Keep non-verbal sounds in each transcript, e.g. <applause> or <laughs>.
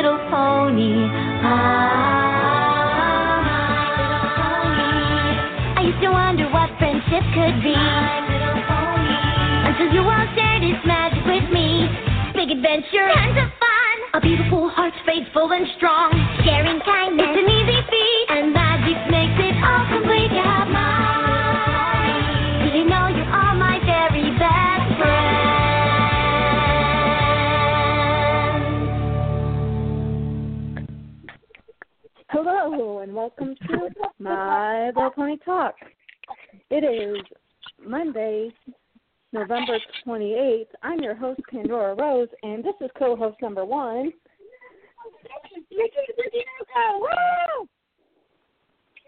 Little Pony. Ah. I used to wonder what friendship could be. Until you all shared its magic with me. Big adventure, tons of fun. A beautiful heart, faithful and strong. Welcome to My Little Pony Talk. It is Monday, November 28th. I'm your host, Pandora Rose, and this is co-host number one.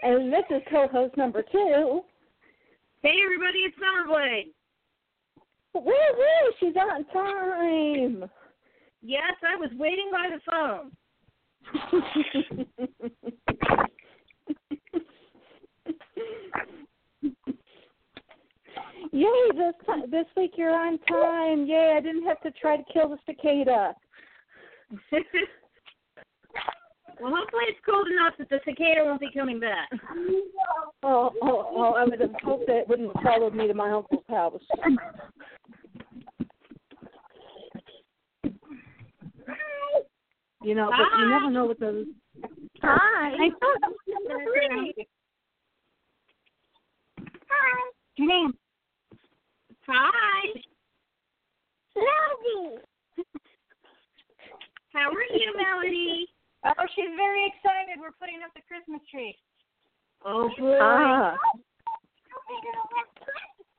And this is co-host number two. Hey everybody, it's Summerblade. Woo woo! She's on time. Yes, I was waiting by the phone. <laughs> Yay! This ti- this week you're on time. Yay! I didn't have to try to kill the cicada. <laughs> well, hopefully it's cold enough that the cicada won't be coming back. <laughs> Oh, oh, oh! I would have hoped that it wouldn't have followed me to my uncle's house. You know, but you never know what those. Hi. I Hi. Your name? Hi. Melody. How are you, Melody? Oh, she's very excited. We're putting up the Christmas tree. Oh boy. Ah.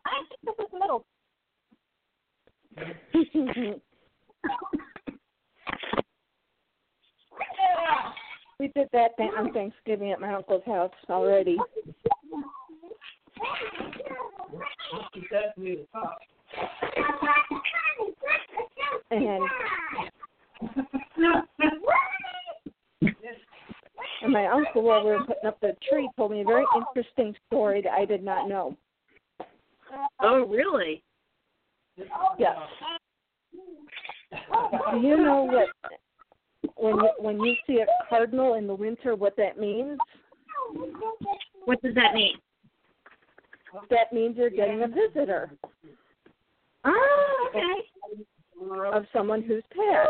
I think this is middle. we did that thing on Thanksgiving at my uncle's house already. And and my uncle, while we were putting up the tree, told me a very interesting story that I did not know. Oh really? Yes. Do you know what when you, when you see a cardinal in the winter, what that means? What does that mean? That means you're getting a visitor Oh, okay. of someone who's passed.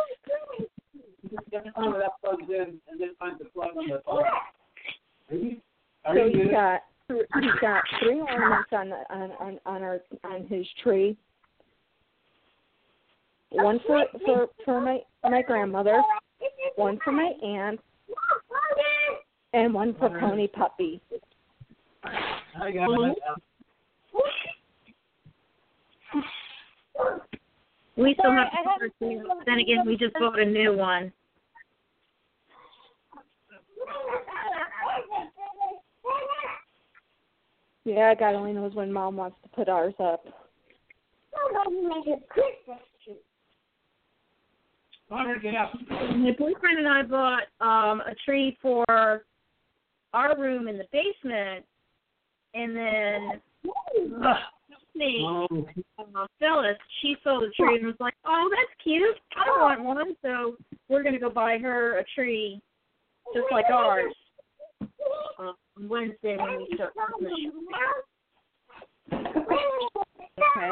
So he's got he's got three ornaments on the, on on on our on his tree. One for for for my my grandmother, one for my aunt, and one for Pony Puppy. I got it. We still have to I to then again we just bought a new one. Yeah, God only knows when Mom wants to put ours up. Connor, get up. My boyfriend and I bought um a tree for our room in the basement and then me, Oh, uh, Phyllis, she saw the tree and was like, "Oh, that's cute. I want one." So we're gonna go buy her a tree, just like ours, uh, on Wednesday when we start Christmas. Okay.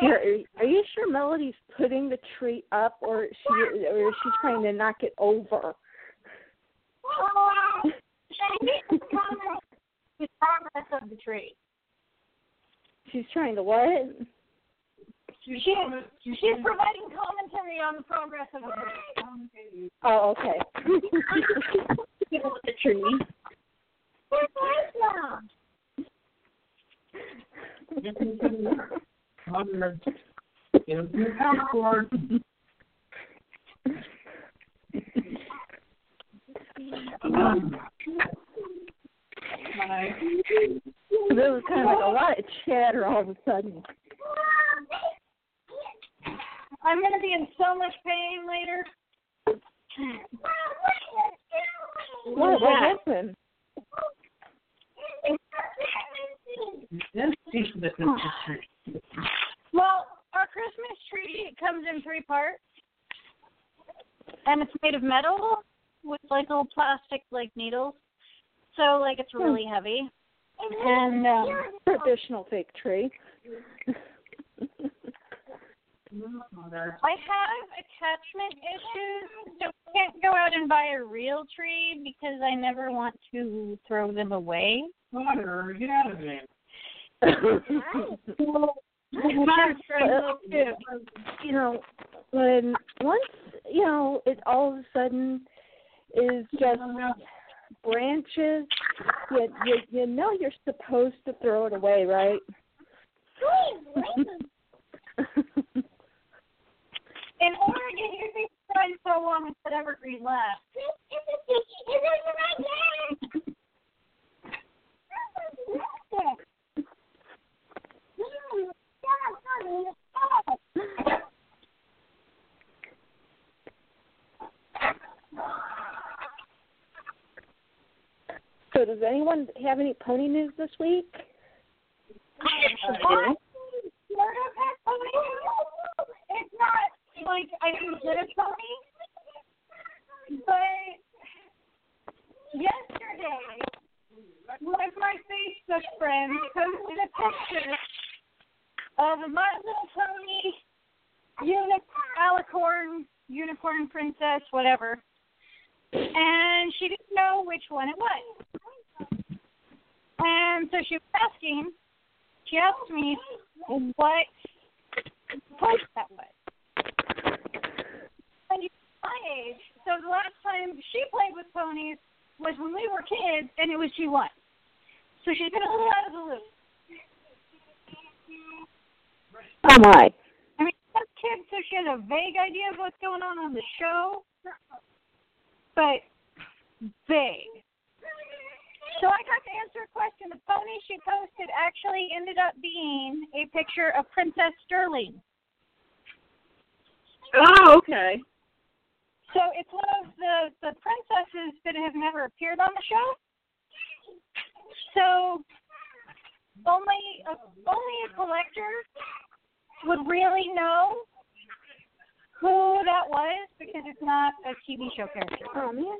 Here, are- are you sure Melody's putting the tree up, or is she or is she trying to knock it over? The progress of the tree. She's trying to what? She, she's providing commentary on the progress of the tree. Oh, okay. People with the tree. Connor, <laughs> <laughs> <laughs> get up to your passport. there was kind of like a lot of chatter all of a sudden. I'm going to be in so much pain later. What, what happened? This piece of the Christmas tree. Well, our Christmas tree tree comes in three parts, and it's made of metal with like little plastic like needles. So like it's really heavy. And um, Traditional fake tree. <laughs> I have attachment issues, so I can't go out and buy a real tree because I never want to throw them away. Water, get out of there. you know, when once you know it all of a sudden is just branches, you you, you know you're supposed to throw it away, right? In Oregon, you'd be surprised so long as that evergreen lasts. So, does anyone have any pony news this week? Pony? It's not like I didn't get a pony, but yesterday, one of my Facebook friends posted a picture of My Little Pony uni- alicorn, unicorn princess, whatever, and she didn't know which one it was. And so she was asking, she asked me what place that was. And you my age, so the last time she played with ponies was when we were kids, and it was G1. So she's been a little out of the loop. Oh my! I mean, a kid, so she has a vague idea of what's going on on the show, but vague. So I got to answer a question. The pony she posted actually ended up being a picture of Princess Sterling. Oh, okay. So it's one of the the princesses that have never appeared on the show. So only a, only a collector would really know who that was because it's not a TV show character. Oh man.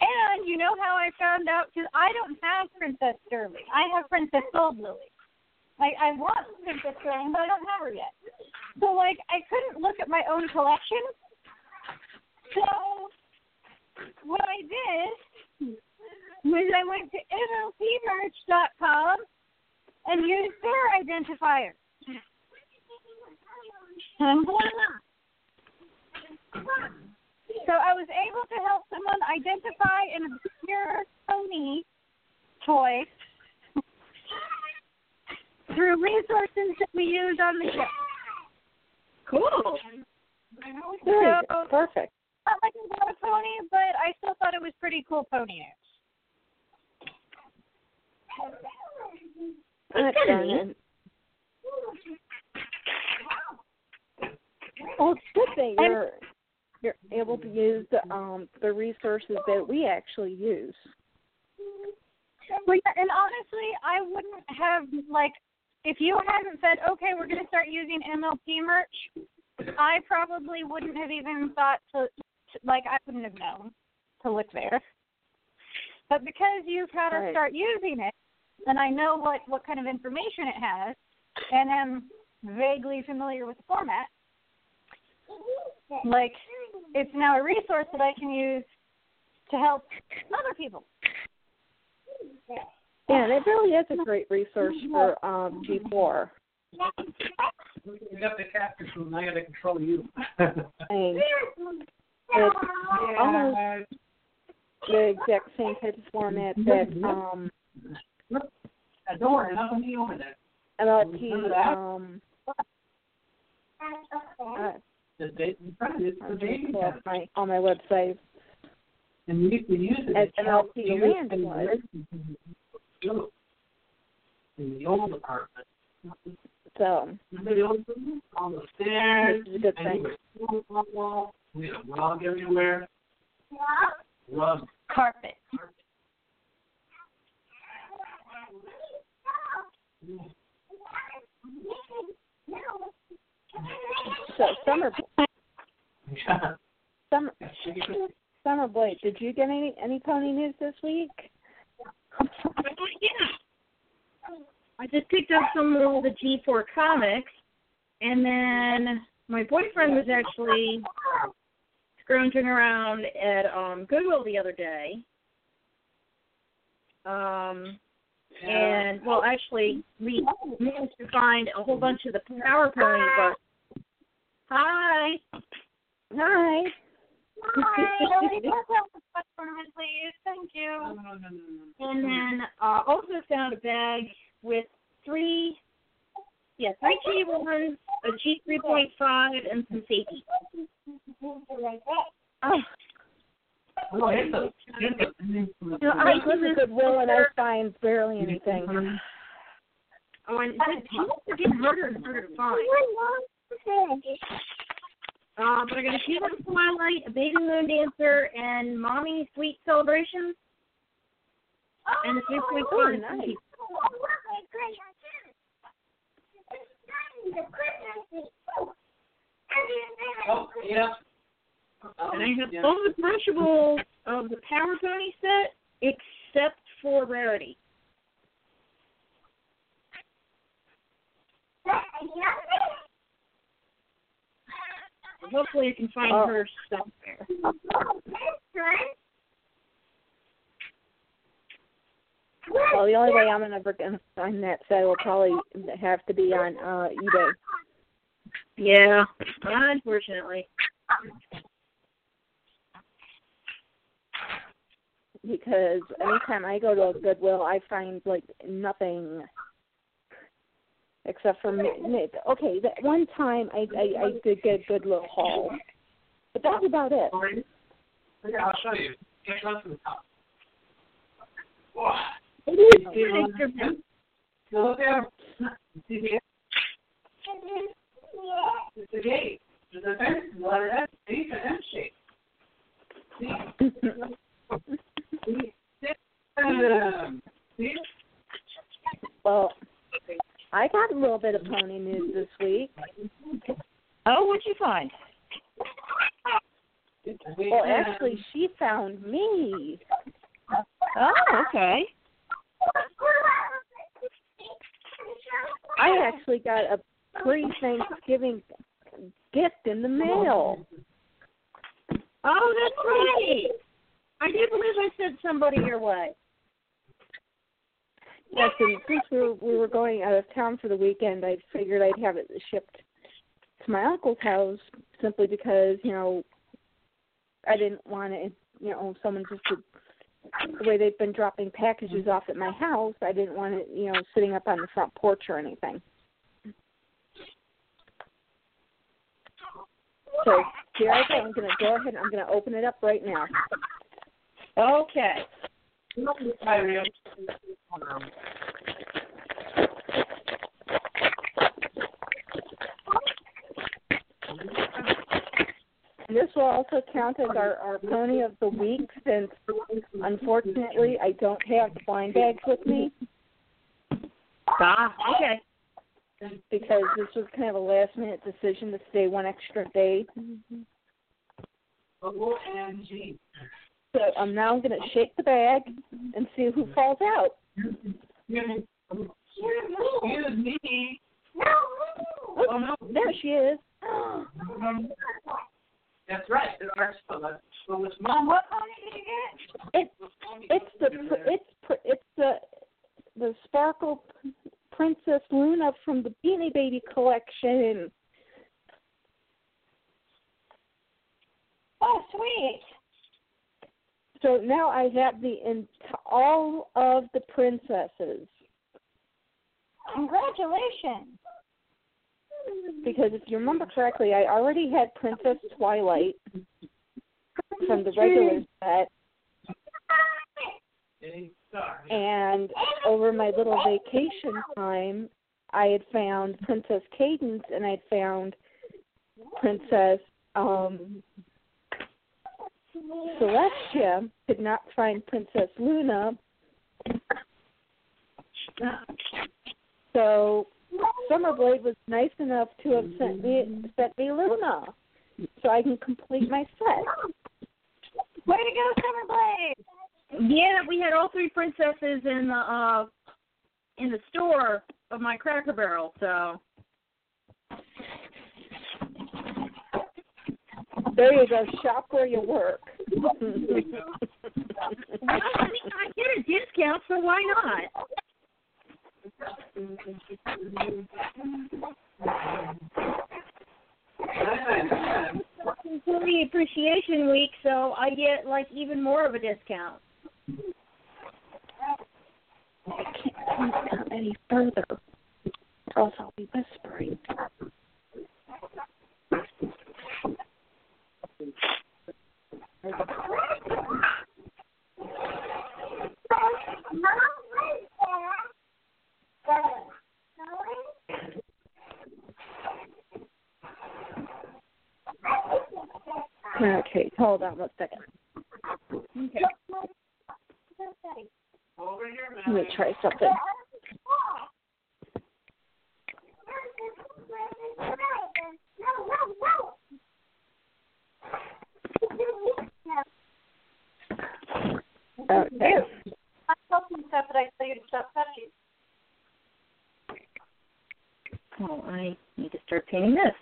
And you know how I found out? Because I don't have Princess Sterling. I have Princess Gold Lily. I I want Princess Sterling, but I don't have her yet. So like I couldn't look at my own collection. So what I did was I went to MLPmerch.com and used their identifier. And voila. So I was able to help someone identify an obscure pony toy through resources that we use on the show. Cool. So, Good. Perfect. not like I bought a pony, but I still thought it was pretty cool pony news. That's brilliant. Well, it's good that you're you're able to use the um the resources that we actually use. Well, yeah, and honestly, I wouldn't have like if you hadn't said, okay, we're going to start using MLP merch. I probably wouldn't have even thought to, to like I wouldn't have known to look there. But because you've had us start using it, and I know what what kind of information it has, and am vaguely familiar with the format, like it's now a resource that I can use to help other people. Yeah, and it really is a great resource for um G4. You got the cat control, I gotta control you. And it's almost the exact same type of format that um Uh, Don't worry, not me over there. MLP um uh, The date in front of you, the just baby pull up my on my website. And you can use it. As to help MLP you land in was. the- In the old apartment. So Remember the old? On the stairs. this is a good thing. on the wall. We had a rug everywhere. Rug. Carpet. So Summer. <laughs> Summer, Summer Blake, did you get any any pony news this week? yeah, I just picked up some of the G4 comics, and then my boyfriend was actually scrounging around at um Goodwill the other day. Um, and well, actually, we managed to find a whole bunch of the Power Pony books. Hi. Hi. <laughs> Hi. Please. Thank you. And then uh, also found a bag with three, yeah, three G ones, a G three point five, and some safety. Oh, Oh, here's the, here's the, you know, I go to Goodwill and I find barely anything. Oh, and the G ones are getting harder and harder to find. Uh, but I got a few on Twilight, a Baby Moon Dancer, and Mommy Sweet Celebration, and a three point Oh, five. nice. oh, yeah. And I have all the brushables of the Power Pony set except for Rarity. Hopefully, I can find Oh. her somewhere. Well, the only way I'm ever gonna find that set will probably have to be on uh eBay. Yeah, unfortunately. Because anytime I go to a Goodwill, I find like nothing except for okay. That one time I I, I did get a good little haul, but that's about it. Yeah, I'll show you. Can't from the top. It is See it on extra there? Go there. See the It's a gate. There's a fence, letter S, see, an M shape. <laughs> Well, I got a little bit of pony news this week. Oh, what'd you find? Well, actually, she found me. Oh, okay. I actually got a pre-Thanksgiving gift in the mail. Oh, that's right. I do believe I sent somebody your way. Yes, and since we were, we were going out of town for the weekend, I figured I'd have it shipped to my uncle's house simply because you know I didn't want to, you know, someone just to the way they've been dropping packages off at my house. I didn't want it, you know, sitting up on the front porch or anything. So here I go. I'm going to go ahead. and I'm going to open it up right now. Okay. This will also count as our, our pony of the week since unfortunately I don't have the blind bags with me Ah, okay. because this was kind of a last minute decision to stay one extra day. O N G. So I'm now going to shake the bag and see who falls out. Excuse me. Oh, no, there she is. That's right. There are some. So it's Mom, mom. what pony did you get? It, it's the it's it's the the sparkle Princess Luna from the Beanie Baby collection. Oh, sweet. So now I have the ent- all of the princesses. Congratulations. because if you remember correctly, I already had Princess Twilight from the regular set, and over my little vacation time, I had found Princess Cadance and I'd found Princess um Celestia. could not find Princess Luna. So Summerblade was nice enough to have sent me sent me Luna. so I can complete my set. Way to go, Summerblade! Yeah, we had all three princesses in the uh in the store of my Cracker Barrel. So There you go. Shop where you work. Well, I mean, I get a discount, so why not? Employee Appreciation Week, so I get like even more of a discount. I can't move down any further, or else I'll be whispering. Okay, hold on one second. Okay. Let me try something. Okay. I'm that I tell you to stop touching. Well, I need to start painting this.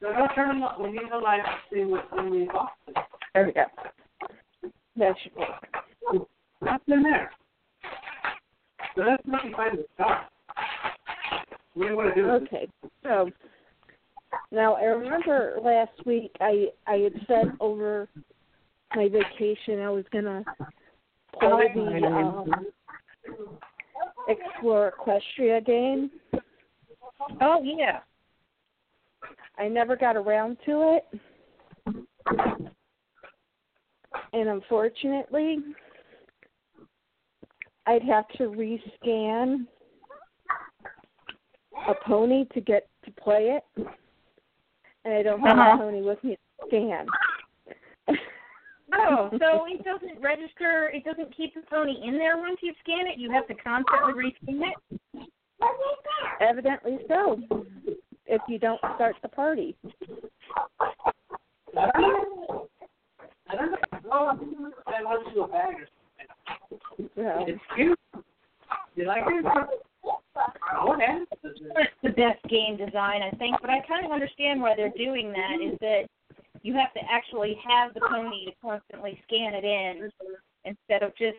So I'll turn the, we need the light to see what's in the box. There we go. That should work. In there? So that's not by the stuff. What do you want to do? with it? Okay, so now I remember last week I I had said over my vacation I was gonna play the um, Explore Equestria game. Oh yeah. I never got around to it, and unfortunately, I'd have to rescan a pony to get to play it, and I don't have Uh-huh. a pony with me to scan. Oh, <laughs> so it doesn't register. It doesn't keep the pony in there once you scan it. You have to constantly rescan it. Evidently so. If you don't start the party. I don't know. I want to do a bag or something. So, It's cute. You like it? Oh. It's the best game design, I think, but I kind of understand why they're doing that. Is that you have to actually have the pony to constantly scan it in instead of just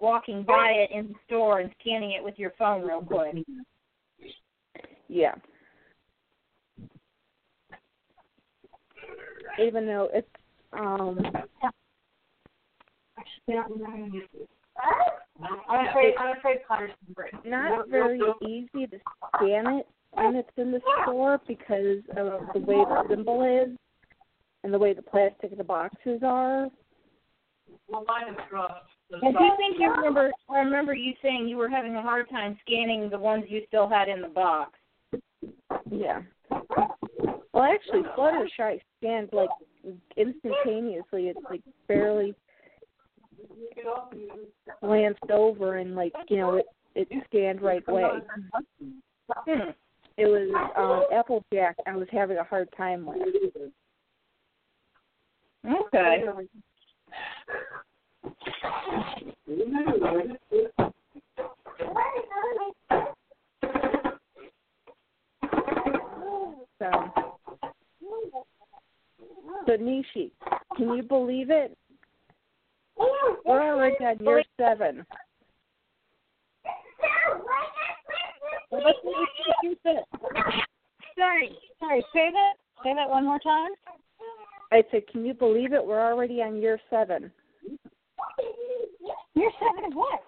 walking by it in the store and scanning it with your phone real quick. yeah. Even though it's um I'm afraid, I'm afraid Potter's not very easy to scan it when it's in the store because of the way the symbol is and the way the plastic of the boxes are. Well, mine is rough. The And do think you remember? I remember you saying you were having a hard time scanning the ones you still had in the box. Yeah. Well, actually, Fluttershy scanned like instantaneously. It's like barely glanced over and like you know it it scanned right away. Hmm. It was um, Applejack. I was having a hard time with. Okay. So, so Nishi, can you believe it? We're already on year seven. Well, let's see what. Sorry, sorry. Say that. Say that one more time. I said, can you believe it? We're already on year seven. You're seven of what?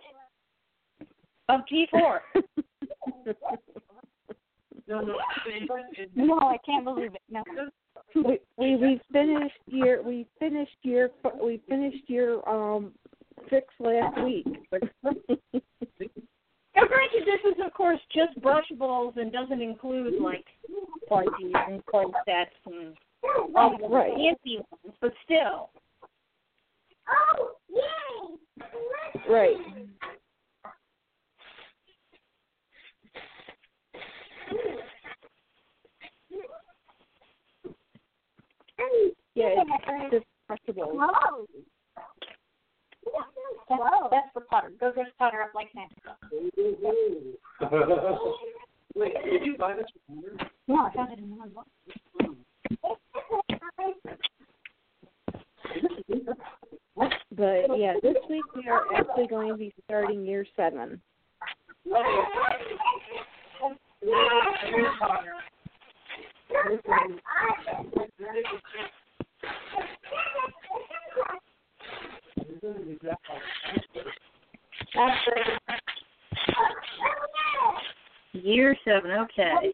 Of G four. <laughs> No, I can't believe it. No. We we we finished year we finished year we finished year um six last week. Now, granted, this is of course just brushables and doesn't include like plungies and play sets and all the Right. fancy ones, but still. Oh, yay! Right. Yeah, it's destructible. Hello. Hello. That's for Potter. Go get Potter up like that. <laughs> Wait, did you buy this from her? No, I found it in one book. But yeah, this week we are actually going to be starting year seven. Oh, <laughs> Year seven, okay.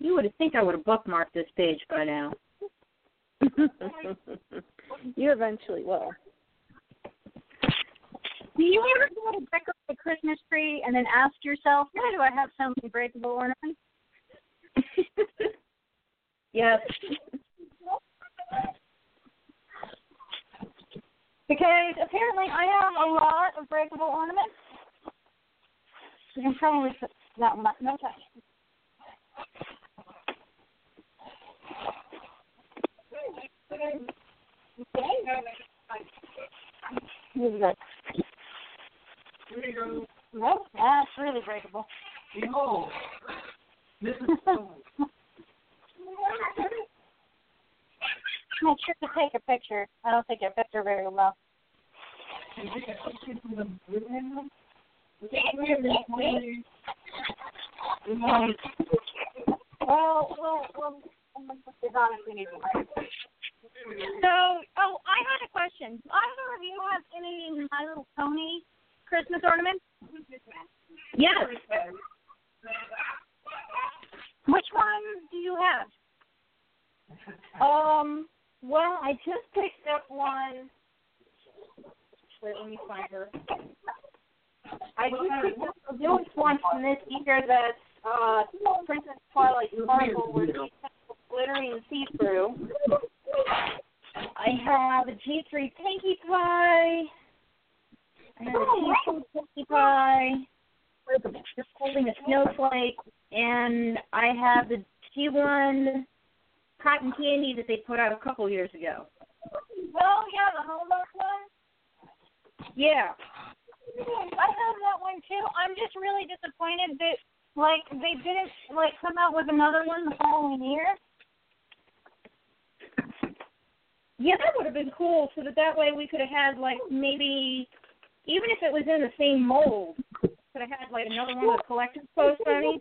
You would have think I would have bookmarked this page by now. <laughs> you eventually will. Do you ever go to decorate the Christmas tree and then ask yourself, why do I have so many breakable ornaments? <laughs> Yes. Because apparently I have a lot of breakable ornaments. You can probably put that one. No. Who's that? Nope, that's really breakable. Behold, this is Make sure to take a picture. I don't take a picture very well. Well, well, well, it's honestly neither way. So, oh, I had a question. Do either of you have any My Little Pony Christmas ornaments? Yes. Which one do you have? Um, well, I just picked up one. Wait, let me find her. I just picked up a newest one from this year that's uh, Princess Twilight Sparkle, where she's glittery and see-through. I have a G3 Pinkie Pie. I have a G2 Pinkie Pie. Just holding a snowflake, and I have the G1 cotton candy that they put out a couple years ago. Oh, yeah, the Hallmark one. Yeah. Hmm, I have that one too. I'm just really disappointed that like they didn't like come out with another one the following year. Yeah, that would have been cool. So that that way we could have had like maybe, even if it was in the same mold, could have had like another one with collector's post on.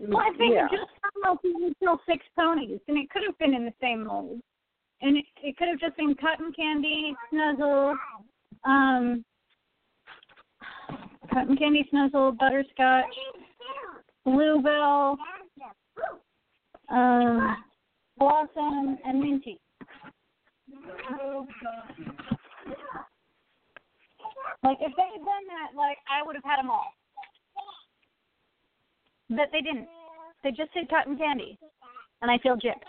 Well, I think yeah. just come out until six ponies, and it could have been in the same mold, and it, it could have just been cotton candy, snuzzle, um, cotton candy, snuzzle, butterscotch, bluebell, um, blossom, and minty. Like if they had done that, like I would have had them all. But they didn't. They just did cotton candy, and I feel gypped.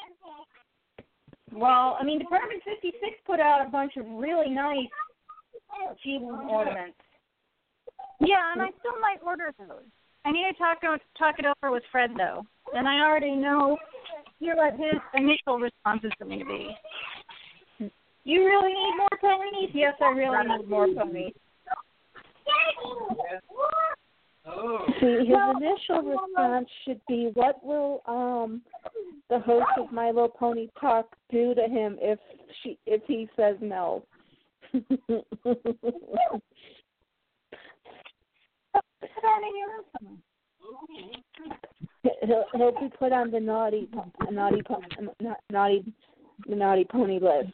Well, I mean, Department 56 put out a bunch of really nice G ornaments. Yeah, and I still might order those. I need to talk talk it over with Fred though, and I already know here what his initial response is going to be. You really need more ponies? Yes, I really need more ponies. Oh. See, his initial response should be, "What will um the host of My Little Pony Talk do to him if she if he says no?" Put that in your room somewhere. he'll he'll be put on the naughty naughty naughty the naughty pony list.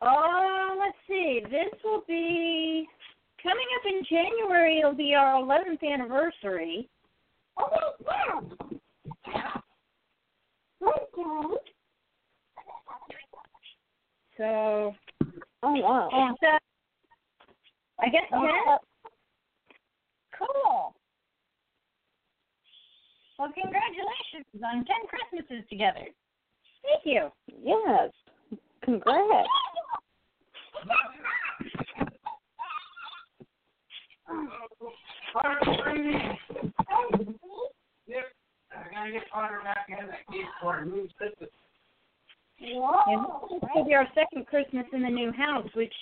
Oh, let's see. This will be coming up in January. It'll be our 11th anniversary. Oh okay. So, Oh wow. and, uh, I guess ten. Cool. Well, congratulations on 10 Christmases together. Thank you. Yes. Congrats. And this will be our second Christmas in the new house, which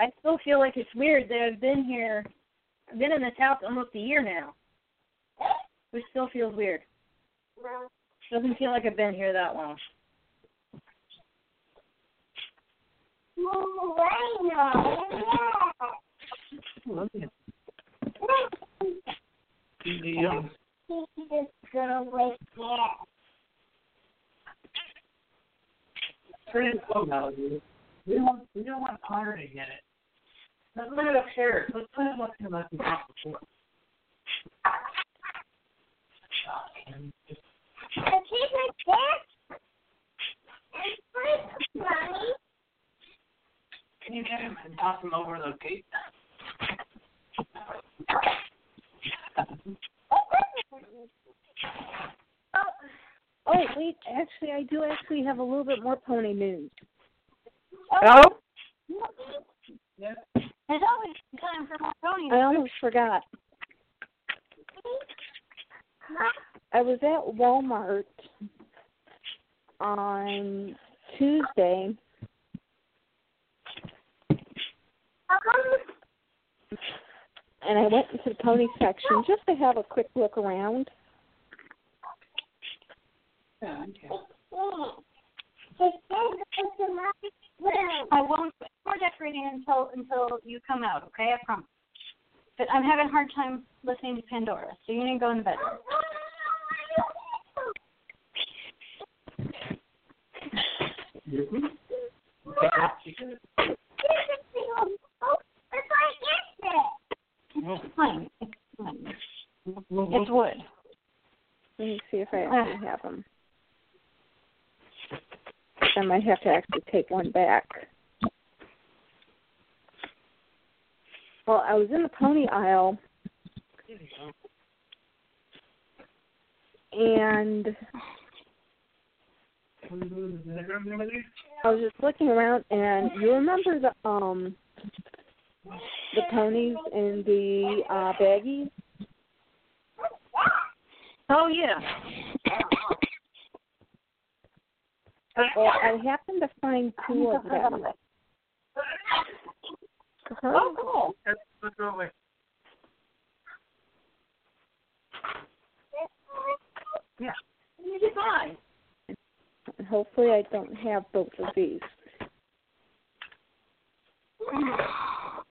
I still feel like it's weird that I've been here. I've been in this house almost a year now, which still feels weird. Doesn't feel like I've been here that long. Yeah. Pretty slow now, dude. We don't we don't want to get it. Let's let it upstairs. Let's put it up here like we have before. And just Can you get him and toss him over the gate? Oh wait, actually I do actually have a little bit more pony news. Oh. Yeah. There's always time for more ponies. I almost forgot. I was at Walmart on Tuesday and I went into the pony section just to have a quick look around. Yeah, okay. I won't more decorating until until you come out, okay? I promise. But I'm having a hard time listening to Pandora, so you need to go in the bedroom. Excuse me? Okay, now you can- It's fine. It's fine. we'll- we'll- It's wood. Let me see if I actually have them. I might have to actually take one back. Well, I was in the pony aisle and I was just looking around and you remember the um the ponies and the uh baggies? Oh yeah. Well, I happened to find two of them. Oh, cool. Let's let's go away. You'll be fine. And hopefully I don't have both of these.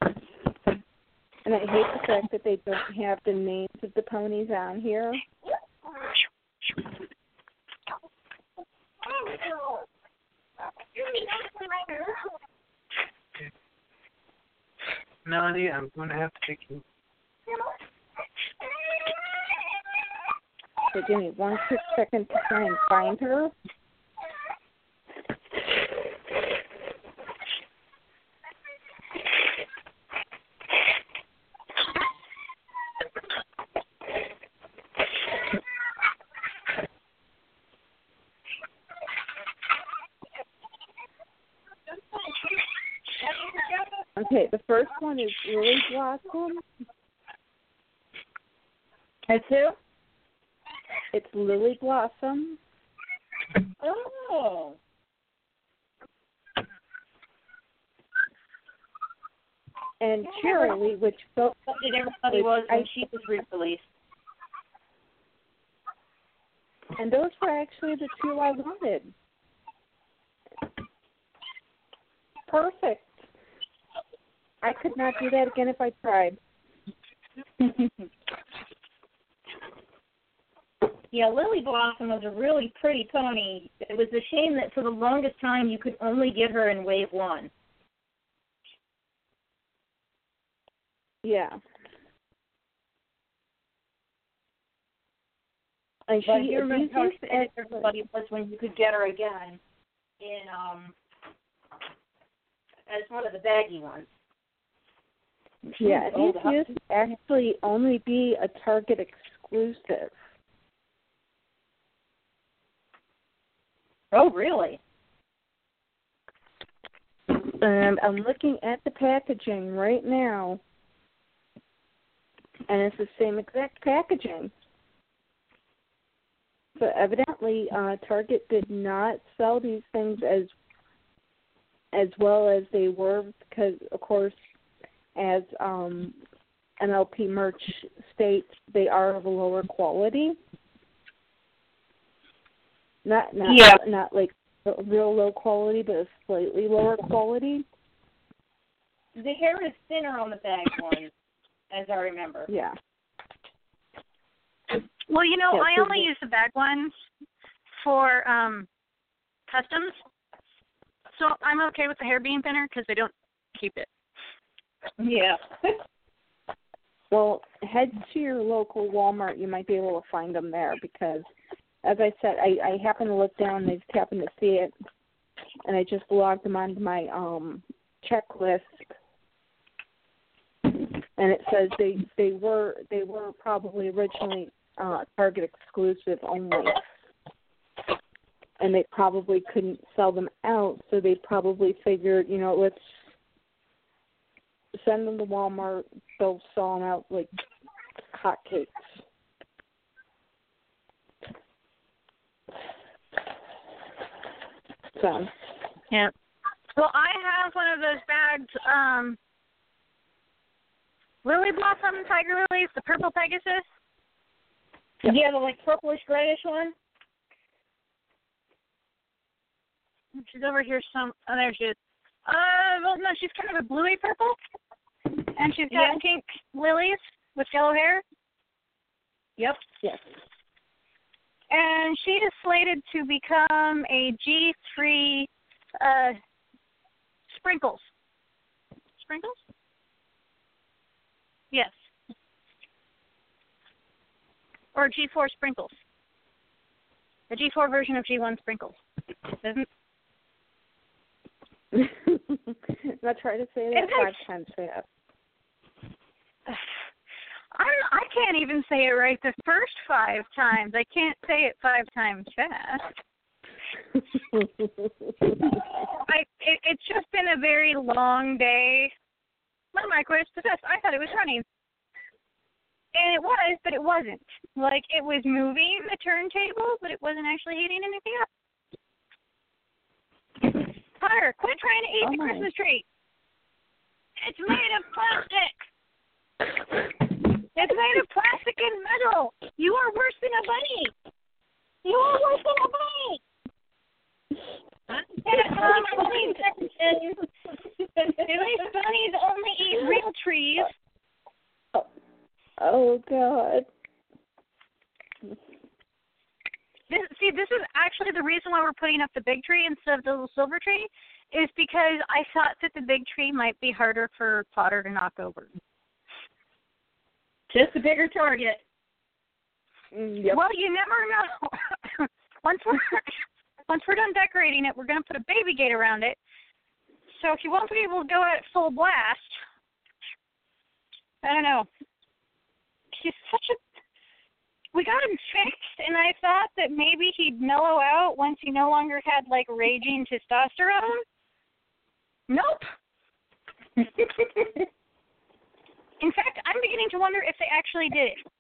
And I hate the fact that they don't have the names of the ponies on here. Melanie, I'm going to have to take you. So give me one quick second to try and find her. Okay, the first one is Lily Blossom. That's who? It's Lily Blossom. Oh. And Cheerilee, which both What did everybody was when she was released? and those were actually the two I wanted. Perfect. I could not do that again if I tried. <laughs> Yeah, Lily Blossom was a really pretty pony. It was a shame that for the longest time you could only get her in wave one. Yeah. And But she you remember how excited everybody was when you could get her again in um as one of the baggy ones. Yeah, these used to actually only be a Target exclusive. Oh, really? And I'm looking at the packaging right now, and it's the same exact packaging. So evidently, uh, Target did not sell these things as as well as they were because, of course, as um, MLP merch states, they are of a lower quality. Not not Yeah. not like real low quality, but a slightly lower quality. The hair is thinner on the bag ones, as I remember. Yeah. Well, you know, Yeah, I so only the- use the bag ones for um customs, so I'm okay with the hair being thinner because they don't keep it. Yeah. <laughs> Well, head to your local Walmart. You might be able to find them there because, as I said, I, I happened to look down. and I just happened to see it, and I just logged them onto my um checklist, and it says they they were they were probably originally uh Target exclusive only, and they probably couldn't sell them out, so they probably figured, you know, let's send them to Walmart. They'll sell them out like hotcakes. So, Yeah. Well, I have one of those bags. Um, Lily Blossom Tiger Lilies, the purple Pegasus. Yeah, the like purplish grayish one. She's over here. Some. Oh, there she is. Uh, well, no, she's kind of a bluey purple, and she's got Yeah. pink lilies with yellow hair. Yep. yes. and she is slated to become a G3 uh, Sprinkles. Sprinkles? Yes. Or G4 Sprinkles. The G4 version of G1 Sprinkles. Isn't Not <laughs> try to say that It five has- times fast. <sighs> I'm, I can't even say it right the first five times. I can't say it five times fast. <laughs> I it, it's just been a very long day. My mic was possessed. I thought it was running, and it was, but it wasn't. Like it was moving the turntable, but it wasn't actually heating anything up. Hunter, quit trying to eat Oh the. Christmas tree. It's made of plastic. It's made of plastic and metal. You are worse than a bunny. You are worse than a bunny. Bunnies, bunnies only eat real trees. oh God. This, see, this is actually the reason why we're putting up the big tree instead of the little silver tree, is because I thought that the big tree might be harder for Potter to knock over. Just a bigger target. Mm, Yep. Well, you never know. <laughs> once we're <laughs> once we're done decorating it, we're going to put a baby gate around it. So if you won't be able to go at full blast, I don't know. He's such a. We got him fixed, and I thought that maybe he'd mellow out once he no longer had like raging testosterone. Nope. <laughs> In fact, I'm beginning to wonder if they actually did. it.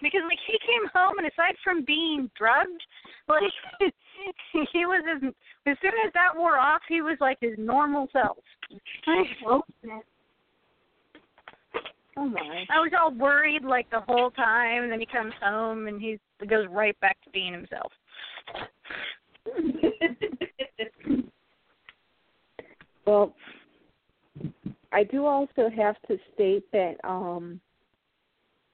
Because like he came home and aside from being drugged, like <laughs> he was as as soon as that wore off, he was like his normal self. Oh, oh my. I was all worried like the whole time, and then he comes home and he's he goes right back to being himself. <laughs> Well, I do also have to state that um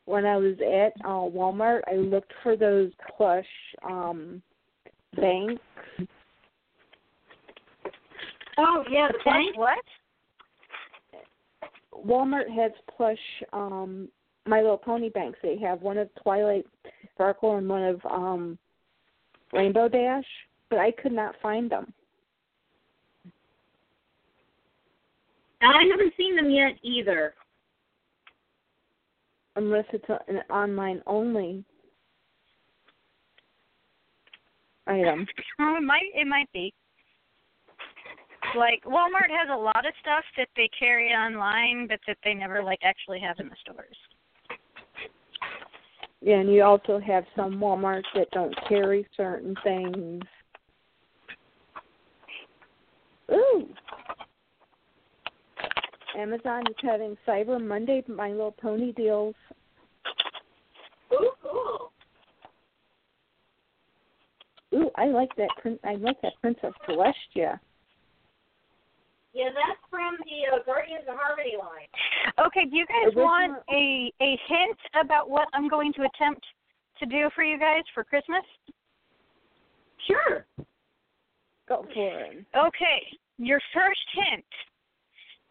when I was at uh, Walmart, I looked for those plush um banks. Oh yeah, the bank. What? Walmart has plush um My Little Pony banks. They have one of Twilight Sparkle and one of um Rainbow Dash, but I could not find them. I haven't seen them yet either. unless it's an online only item. Oh, it might it might be. Like Walmart has a lot of stuff that they carry online, but that they never like actually have in the stores. Yeah, and you also have some Walmarts that don't carry certain things. Ooh. Amazon is having Cyber Monday My Little Pony deals. Oh, cool. Ooh, I like that. I like that Princess Celestia. Yeah, that's from the uh, Guardians of Harmony line. Okay, do you guys Original- want a a hint about what I'm going to attempt to do for you guys for Christmas? Sure. Go for it. Okay, your first hint.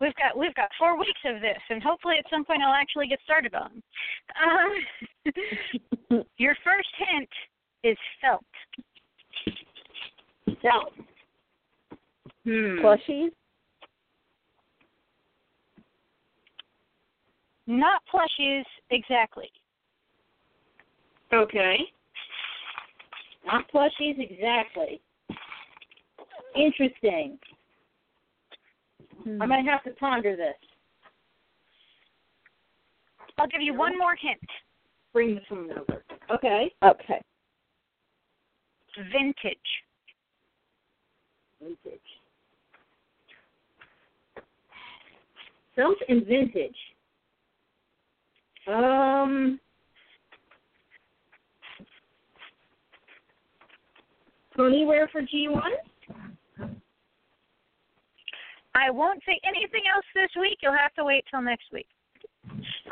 We've got we've got four weeks of this, and hopefully at some point I'll actually get started on. Uh, <laughs> your first hint is felt. Felt. Hmm. Plushies? Not plushies exactly. Okay. Not plushies exactly. Interesting. Hmm. I might have to ponder this. I'll give you one more hint. Bring the phone over. Okay. Okay. Vintage. Vintage. Felt and vintage. Um. Ponywear for G1? I won't say anything else this week. You'll have to wait till next week.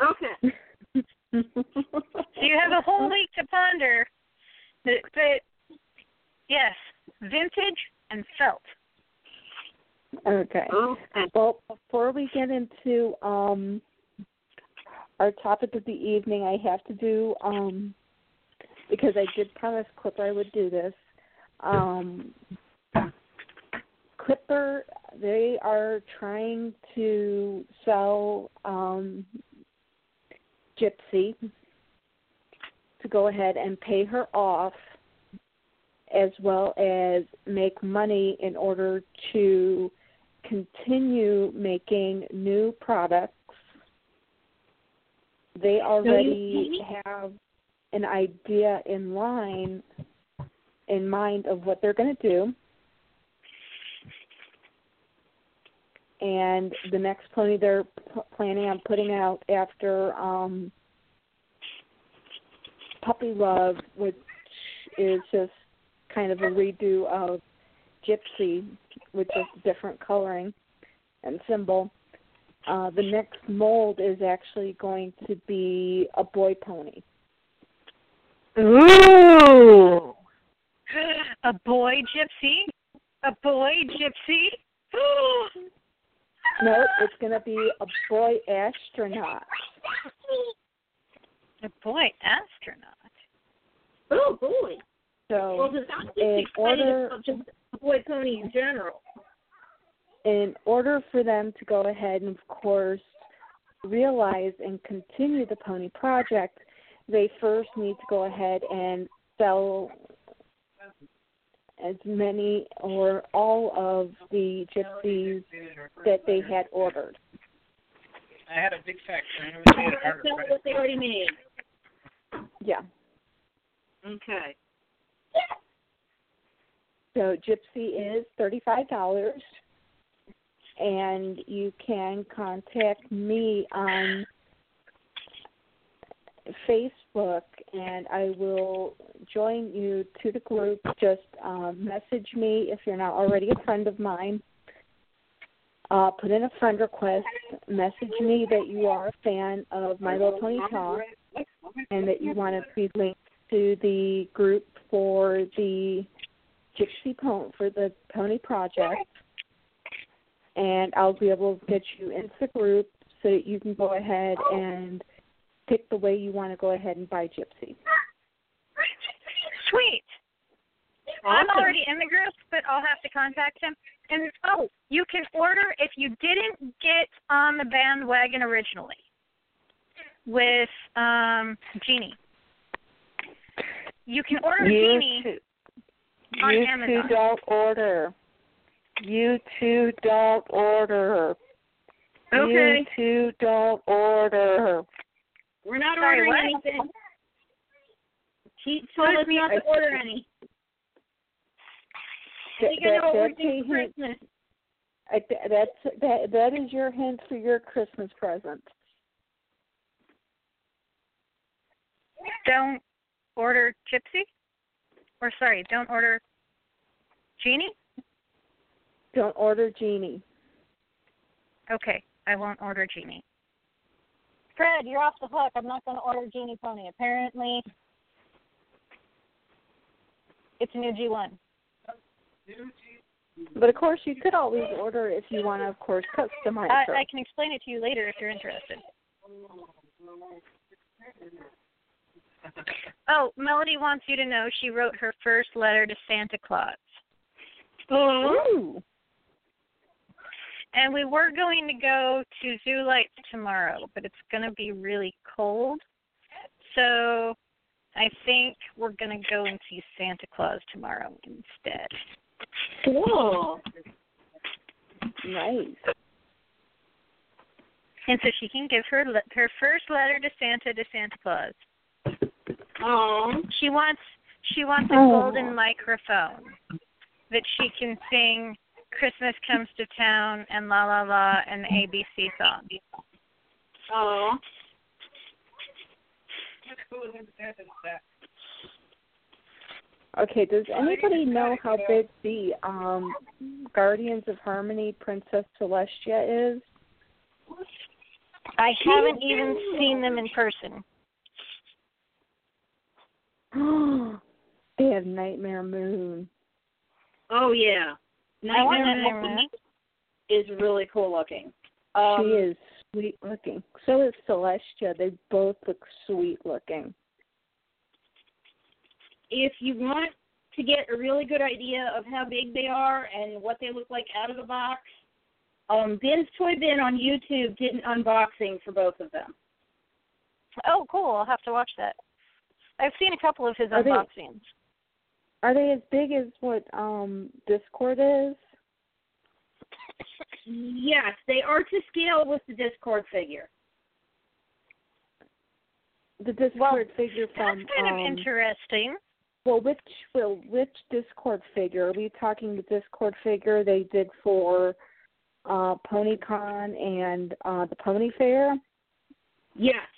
Okay. So you have a whole week to ponder. But, but yes, vintage and felt. okay. Okay. Well, before we get into um our topic of the evening, I have to do um because I did promise Clipper I would do this. Um Clipper they are trying to sell um Gypsy to go ahead and pay her off as well as make money in order to continue making new products. They already have an idea in line in mind of what they're going to do. And the next pony they're p- planning on putting out after um Puppy Love, which is just kind of a redo of Gypsy with just different coloring and symbol. Uh, the next mold is actually going to be a boy pony. Ooh. <gasps> A boy gypsy? A boy gypsy? <gasps> <laughs> No, it's going to be a boy astronaut. a boy astronaut. Oh, boy. So, Well, just, I'm just in excited order- about just boy pony in general. in order for them to go ahead and, of course, realize and continue the pony project, they first need to go ahead and sell as many or all of the gypsies that they had ordered. I had a big fact. I never made it harder. Sell what they already made. Yeah. Okay. So Gypsy is thirty-five dollars, and you can contact me on Facebook, and I will join you to the group. Just um, message me if you're not already a friend of mine. Uh, put in a friend request. Message me that you are a fan of My Little Pony Talk, and that you want to be linked to the group for the Gypsy Pony for the Pony Project, and I'll be able to get you into the group so that you can go ahead and pick the way you want to go ahead and buy Gypsy. Sweet. I'm already in the group, but I'll have to contact him. And oh, you can order if you didn't get on the bandwagon originally with um Genie. You can order You Genie two, on you Amazon. two don't order. You two don't order. Okay. You two don't order. We're not Sorry, ordering what? anything. He told us not to order any. I think I know what we're that's, doing for Christmas. I- that's that that is your hint for your Christmas present. Don't order Gypsy? Or sorry, don't order Genie? Don't order Genie. Okay, I won't order Genie. Fred, you're off the hook. I'm not going to order Genie Pony. Apparently, it's a new G1. But of course, you could always order if you want to, of course, customize I. I can explain it to you later if you're interested. Oh, Melody wants you to know she wrote her first letter to Santa Claus. Ooh. And we were going to go to Zoo Lights tomorrow, but it's going to be really cold. So I think we're going to go and see Santa Claus tomorrow instead. Cool. Nice. And so she can give her le- her first letter to Santa to Santa Claus. Oh. She wants she wants a golden microphone that she can sing Christmas comes to town and la la la and the ABC song. Oh. Okay, does anybody know how big the um Guardians of Harmony Princess Celestia is? I haven't even seen them in person. <gasps> they have Nightmare Moon. Oh yeah. Nightmare is really cool looking. Um, she is sweet looking. So is Celestia. They both look sweet looking. If you want to get a really good idea of how big they are and what they look like out of the box, um, Ben's Toy Bin on YouTube did an unboxing for both of them. Oh, cool! I'll have to watch that. I've seen a couple of his Are they- unboxings. Are they as big as what um Discord is? Yes, they are to scale with the Discord figure. The Discord figure from That's kind um, of interesting. Well, which well, which Discord figure? Are we talking the Discord figure they did for uh PonyCon and uh the Pony Fair? Yes.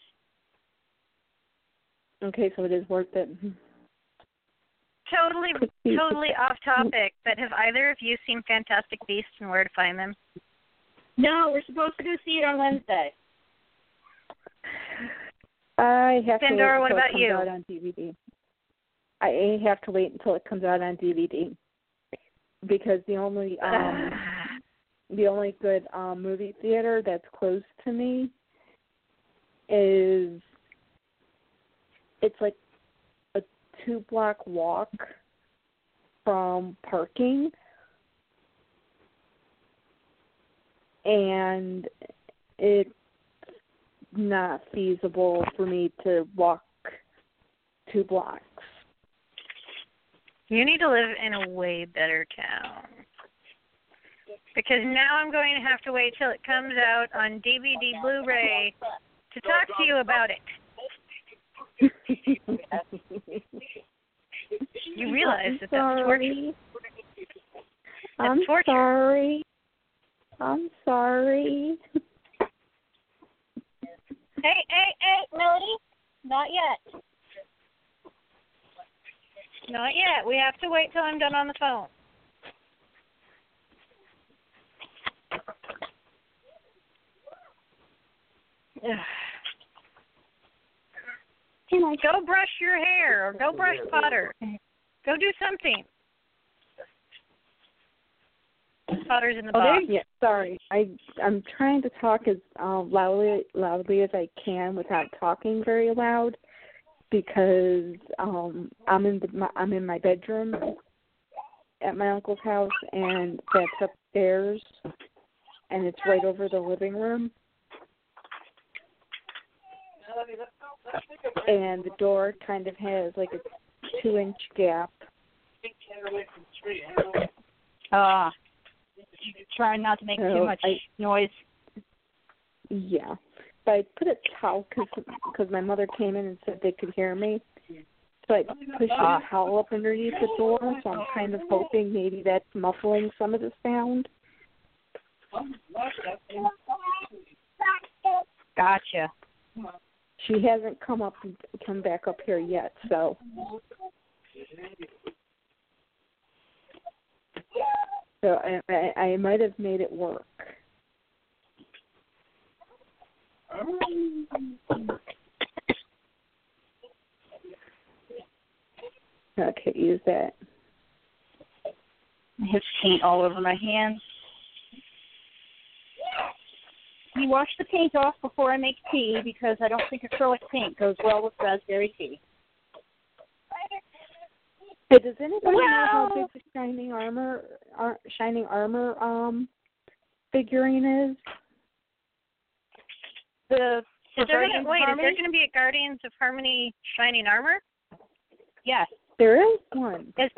Okay, so it is worth it. Totally, totally off topic. But have either of you seen Fantastic Beasts and where to find them? No, we're supposed to go see it on Wednesday. I have Pandora, to what wait until about it comes you? out on DVD. I have to wait until it comes out on DVD because the only <sighs> um the only good um movie theater that's close to me is it's like a two block walk from parking and it's not feasible for me to walk two blocks. You need to live in a way better town. Because now I'm going to have to wait till it comes out on DVD Blu-ray to talk to you about it. <laughs> <laughs> <laughs> You realize that that's torture. sorry. That's I'm torture. sorry. I'm sorry. Hey, hey, hey, Melody. Not yet. Not yet. We have to wait till I'm done on the phone. Can I Go brush your hair or go brush Potter. Go do something. Potter's in the Oh, box. yeah. Sorry, I I'm trying to talk as uh, loudly loudly as I can without talking very loud because um I'm in the, my, I'm in my bedroom at my uncle's house and that's upstairs and it's right over the living room and the door kind of has like a two inch gap Uh, trying not to make So too much I- noise. Yeah, but I put a towel because my mother came in and said they could hear me. So I pushed a towel up underneath the door, so I'm kind of hoping maybe that's muffling some of the sound. Gotcha. She hasn't come up come back up here yet, so so I I, I might have made it work. Okay, use that. I have paint all over my hands. You wash the paint off before I make tea because I don't think acrylic paint goes well with raspberry tea. Hey, does anybody know how big the shining armor ar- shining armor um figurine is? The Is there gonna, of wait, is there going to be a Guardians of Harmony Shining Armor? Yes. There is one. Is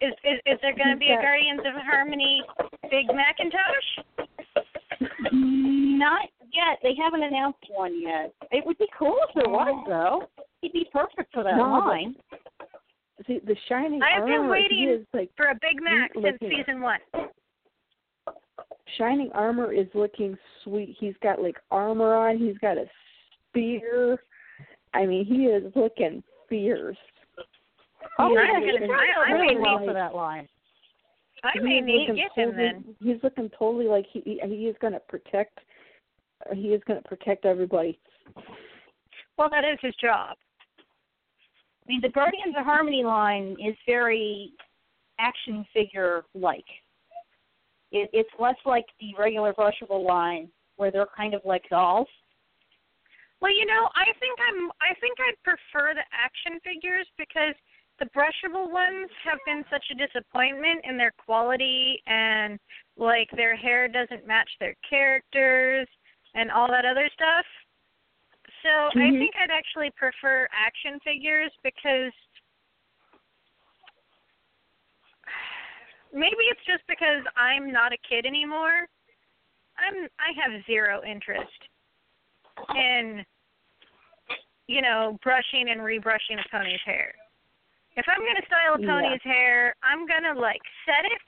is is, is there going to be a Guardians of Harmony Big Macintosh? <laughs> Not yet. They haven't announced one yet. It would be cool if there was, though. He'd be perfect for that No, but- line. See, the shining armor. I've been armor he waiting is like For a Big Mac since season one. shining armor is looking sweet. He's got like armor on. He's got a spear. I mean, he is looking fierce. Oh, He I'm yeah, gonna- looking I- I may well like- for that line. I may need to looking get him then. He's looking totally like he he he is going to protect. He is going to protect everybody. Well, that is his job. I mean, the Guardians of Harmony line is very action figure like. It, it's less like the regular brushable line where they're kind of like dolls. Well, you know, I think I'm. I think I'd prefer the action figures because the brushable ones have been such a disappointment in their quality and like their hair doesn't match their characters and all that other stuff. So I Mhm. think I'd actually prefer action figures because maybe it's just because I'm not a kid anymore. I'm I have zero interest in you know brushing and rebrushing a pony's hair. If I'm gonna style a Yeah. pony's hair, I'm gonna like set it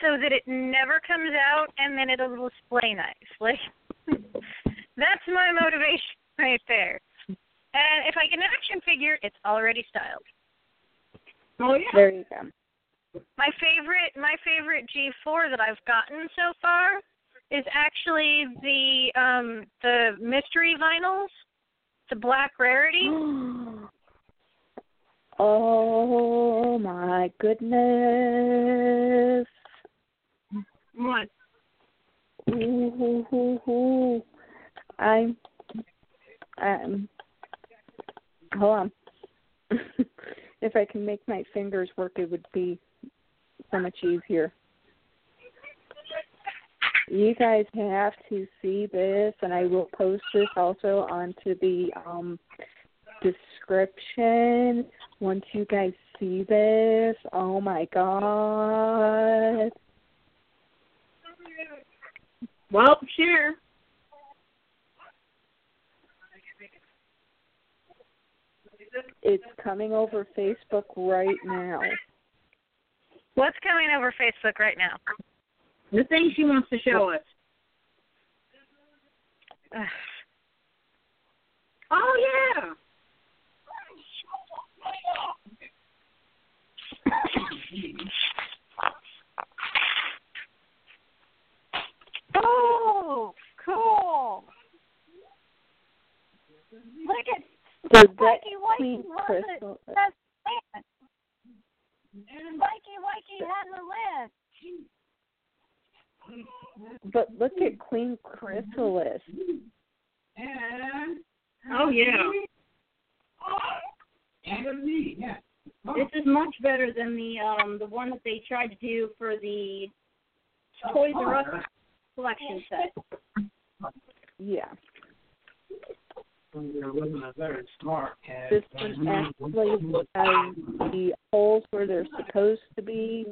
so that it never comes out and then it'll display nice. <laughs> Like that's my motivation <laughs> right there. And if I get an action figure, it's already styled. Oh yeah. There you go. My favorite my favorite G four that I've gotten so far is actually the um the mystery vinyls, the black rarity. <gasps> Oh my goodness. What? Ooh, hoo, hoo, hoo. I'm um hold on. <laughs> if I can make my fingers work it would be so much easier. You guys have to see this and I will post this also onto the um description once you guys see this. Oh my god. Well, sure. It's coming over Facebook right now. What's coming over Facebook right now? The thing she wants to show us. Ugh. <sighs> Oh yeah. <coughs> <coughs> <coughs> oh, cool. Look at So that Mikey Wakey Queen was it. Crystal. That's land. Mikey Wakey had the land. But look at Queen Chrysalis. Oh yeah. And me, yeah. This is much better than the um the one that they tried to do for the Toys R Us collection set. Yeah. There wasn't a very smart cat. This one actually has the holes where they're supposed to be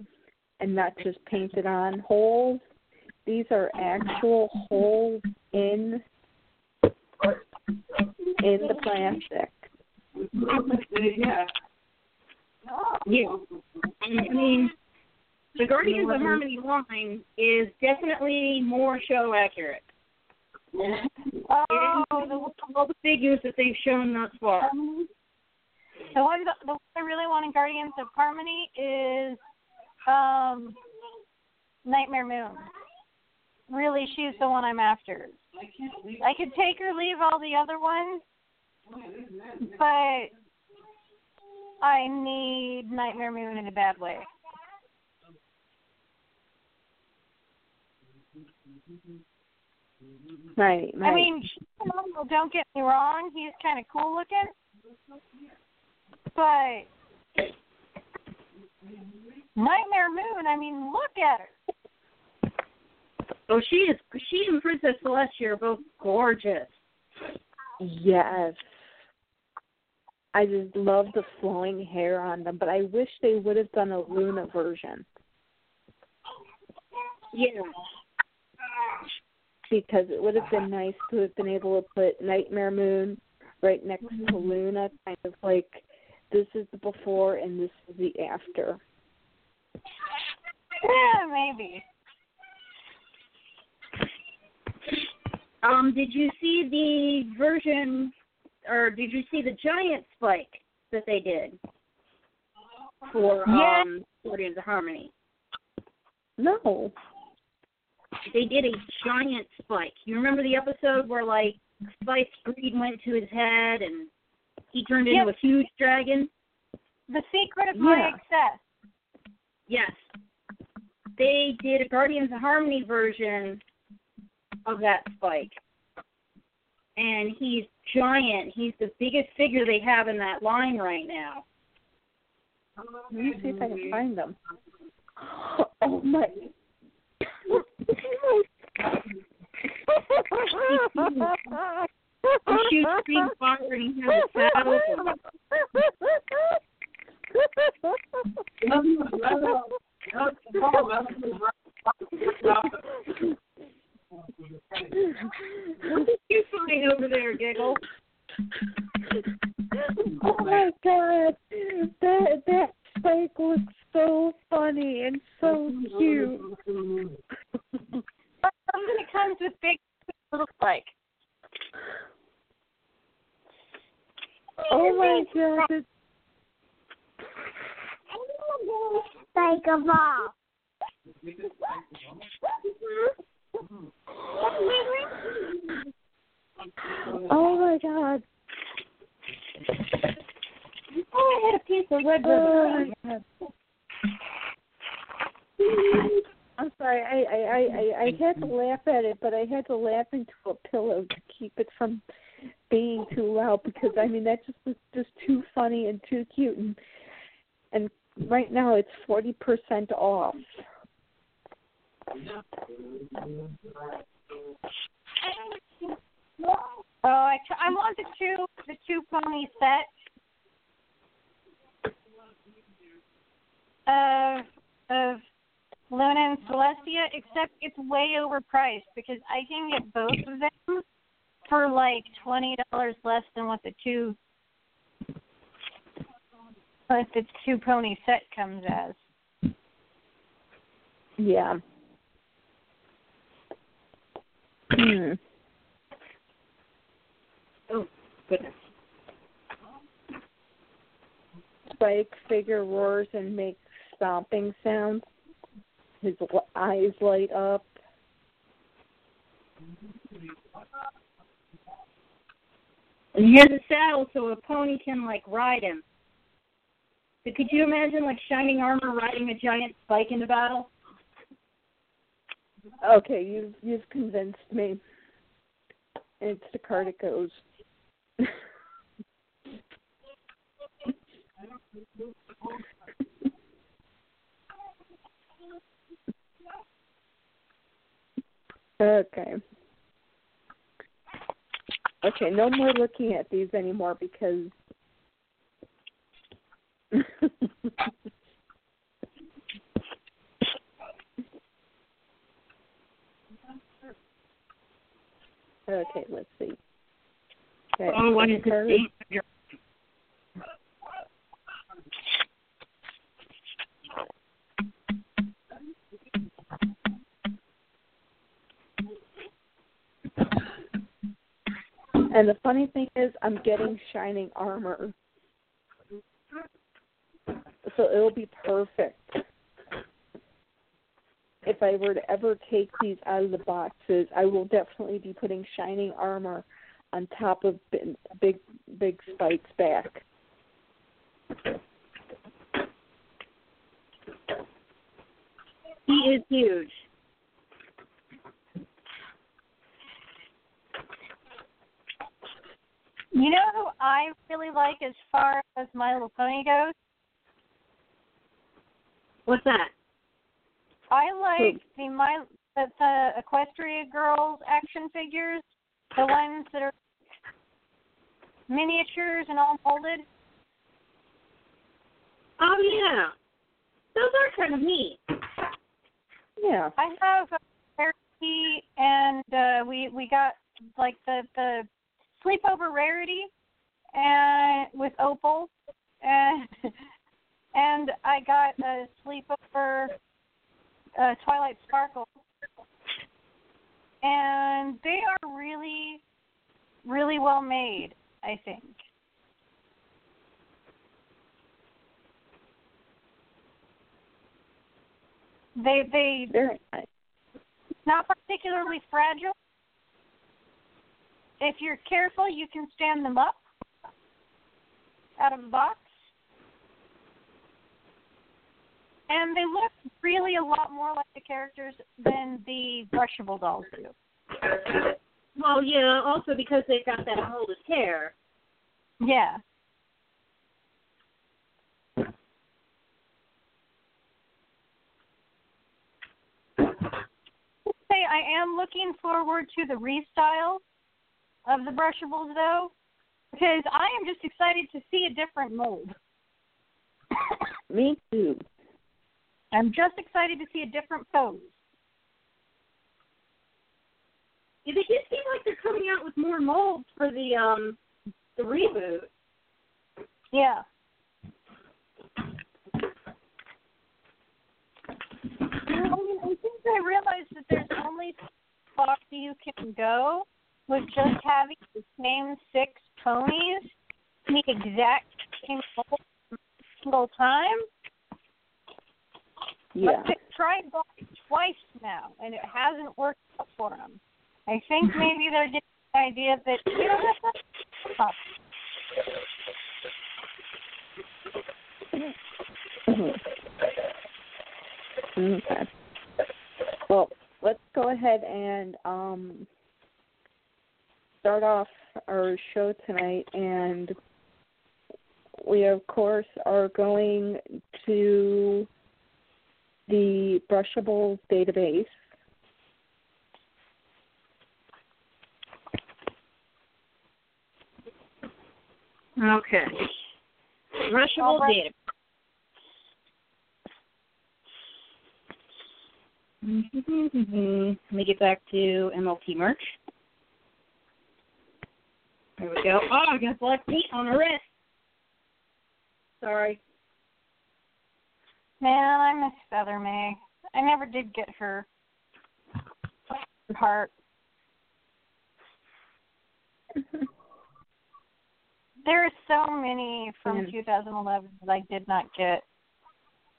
and not just painted on holes. These are actual holes in in the plastic. Yeah. Yeah. I mean, the Guardians of Harmony line is definitely more show accurate. Oh, the, All the figures that they've shown thus far. the one the one I really want in Guardians of Harmony is um Nightmare Moon. Really, she's the one I'm after. I can't leave. I could take or leave all the other ones, but I need Nightmare Moon in a bad way. Right, right. I mean, phenomenal, don't get me wrong, he's kind of cool looking, but Nightmare Moon, I mean, look at her. Oh, she is. She and Princess Celestia are both gorgeous. Yes. I just love the flowing hair on them, but I wish they would have done a Luna version Yeah. Because it would have been nice to have been able to put Nightmare Moon right next to Luna, kind of like this is the before and this is the after. <laughs> Yeah, maybe. Um, did you see the version, or did you see the giant spike that they did for Yeah. um Guardians of Harmony? No. They did a giant spike. You remember the episode where like Spike's greed went to his head and he turned into a huge dragon? The secret of my Yeah. success. Yes. They did a Guardians of Harmony version of that spike. And he's giant. He's the biggest figure they have in that line right now. Let me see if I can mm-hmm. find them. <gasps> Oh my. He shoots green fire and he has a saddle. You fine over there, Giggle. oh my god, that that spike looks so funny and so cute. Something that comes with big little spike. Oh my god, it's Like a ball. <laughs> oh my god. Oh, I had a piece of red Oh ribbon. my god. <laughs> I'm sorry, I, I, I, I, I had to laugh at it, but I had to laugh into a pillow to keep it from being too loud because I mean that just was just too funny and too cute and and right now it's forty percent off. Oh, I, I want the two the two pony set. Uh, of of Luna and Celestia, except it's way overpriced because I can get both of them for like twenty dollars less than what the two what the two pony set comes as. Yeah. Hmm. Oh, goodness. Spike figure roars and makes stomping sounds. His eyes light up. And he has a saddle so a pony can like ride him. So could you imagine like shining armor riding a giant spike into battle? Okay, you've you've convinced me. It's the card it goes. <laughs> okay. Okay, no more looking at these anymore because <laughs> Okay, let's see. Okay. Oh, card- the And the funny thing is, I'm getting shining armor. So it'll be perfect. If I were to ever take these out of the boxes, I will definitely be putting shining armor on top of big, big spikes back. He is huge. You know who I really like as far as My Little Pony goes? What's that? I like the my the, the Equestria Girls action figures, the ones that are miniatures and all molded. Oh yeah. Those are kind of neat. Yeah. I have a rarity, and uh, we we got like the the sleepover rarity, and with Opal, and <laughs> and I got a sleepover uh, Twilight Sparkle, and they are really really well made. I think. They they Very nice. not particularly fragile. If you're careful, you can stand them up out of the box. And they look really a lot more like the characters than the brushable dolls do. Well, yeah, also because they've got that molded hair. Yeah. Say I am looking forward to the restyle of the brushables though, because I am just excited to see a different mold. <coughs> Me too. I'm just excited to see a different pose. Yeah, they just seem like they're coming out with more molds for the um the reboot. Yeah. I mean, I think I realized that there's only far you can go with just having the same six ponies, the exact same single time. Yeah. But they tried that twice now, and it hasn't worked out for them. I think <laughs> maybe they're getting the idea that you know that's not Mhm. Okay. Well, let's go ahead and um, start off our show tonight, and we of course are going to the Brushables database. Okay. Brushable Alright. data. Mm-hmm. Let me get back to MLP merch. There we go. Oh, I got black meat on the wrist. Sorry. Man, I miss Feather May. I never did get her heart. <laughs> There are so many from Mm. 2011 that I did not get.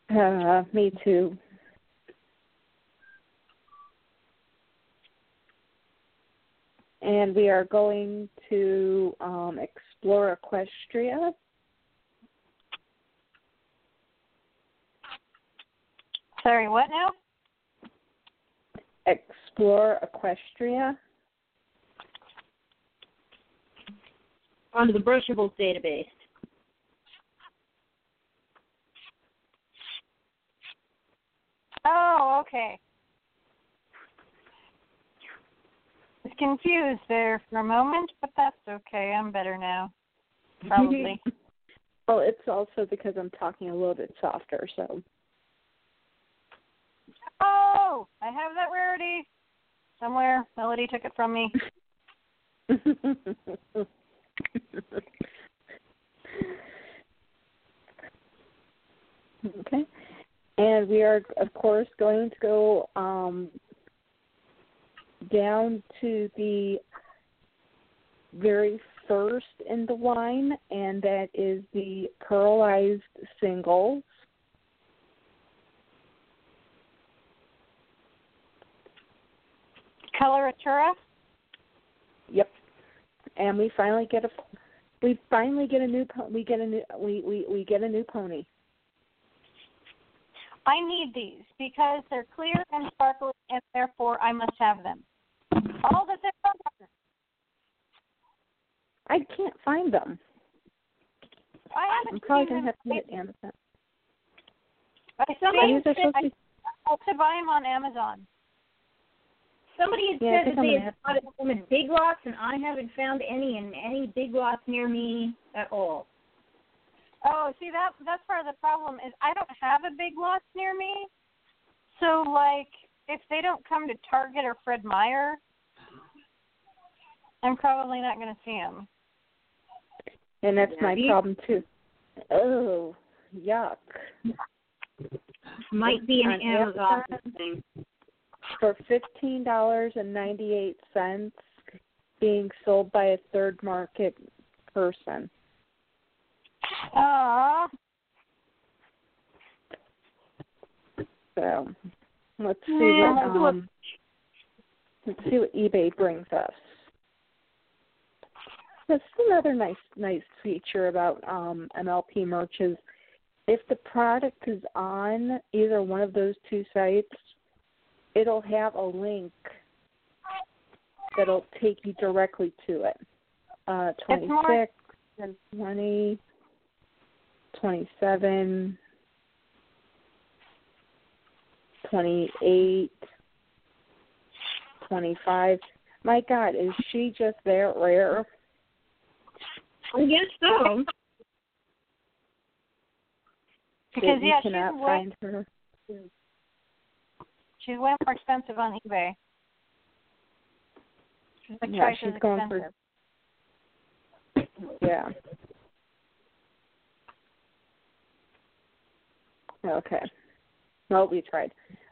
Uh, me too. And we are going to um, explore Equestria. Sorry, what now? Explore Equestria. onto the brushables database. Oh, okay. I was confused there for a moment, but that's okay. I'm better now. <laughs> Probably. well, it's also because I'm talking a little bit softer, so. oh, I have that rarity somewhere. Melody took it from me. <laughs> okay. And we are, of course, going to go um, down to the very first in the line, and that is the pearlized singles. Coloratura? Yep. And we finally get a we finally get a new we get a new we we we get a new pony. I need these because they're clear and sparkly, and therefore I must have them. All that they're I can't find them. I haven't I'm probably gonna have to get Amazon. I Somebody think These are that to I have to buy them on Amazon. Somebody had Yeah, said that they gonna had spotted them in big lots, and I haven't found any in any big lots near me at all. Oh, see that that's part of the problem is I don't have a big lots near me. So like if they don't come to Target or Fred Meyer, I'm probably not going to see them. and that's my Yeah. problem too. Oh, yuck. Might be an Amazon Amazon? thing. For fifteen dollars and ninety eight cents being sold by a third market person. Aw. So let's see Yeah, what let's um let's see what eBay brings us. That's another nice nice feature about um MLP merch is if the product is on either one of those two sites, it'll have a link that'll take you directly to it. Uh twenty more- and 20, 27, 28, 25. My God, is she just that rare? I guess so. Because you yeah, she's cannot way find her. she's way more expensive on eBay. She's like Yeah, she's going for yeah. Okay. Well, we tried.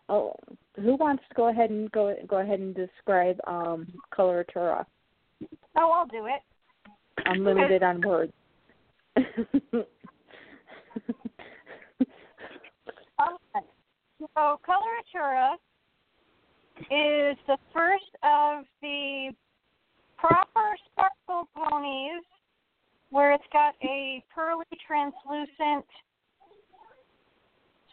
Oh, who wants to go ahead and go go ahead and describe um coloratura? Oh, I'll do it. I'm limited on words. Okay. So Coloratura is the first of the proper sparkle ponies where it's got a pearly translucent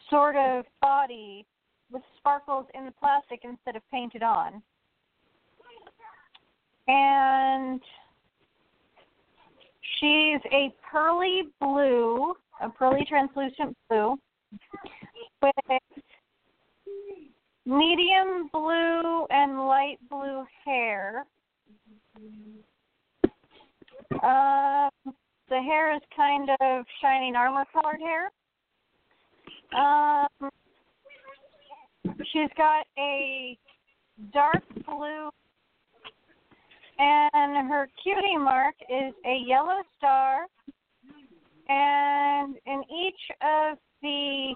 sort of body with sparkles in the plastic instead of painted on. And she's a pearly blue, a pearly translucent blue with medium blue and light blue hair. Um, the hair is kind of shining armor colored hair. Um, she's got a dark blue, and her cutie mark is a yellow star. And in each of the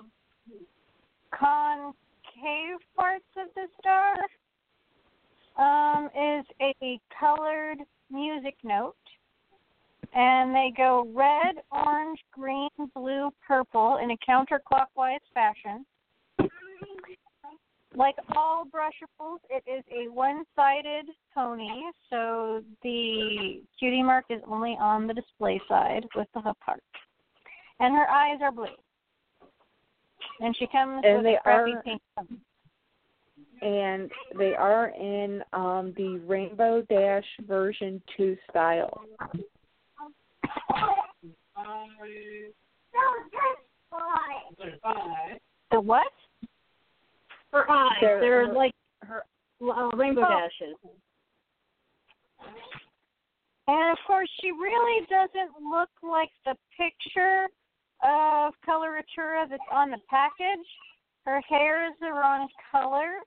concave parts of the star um, is a colored music note. And they go red, orange, green, blue, purple in a counterclockwise fashion. Like all brushables, it is a one-sided pony, so the cutie mark is only on the display side with the hoof heart, and her eyes are blue. And she comes And with they a are- pink. tongue. and they are in um the Rainbow Dash version 2 style. The what? Her eyes, They're- they're, her- like her uh, rainbow Oh. dashes. And of course, she really doesn't look like the picture of coloratura that's on the package. Her hair is the wrong color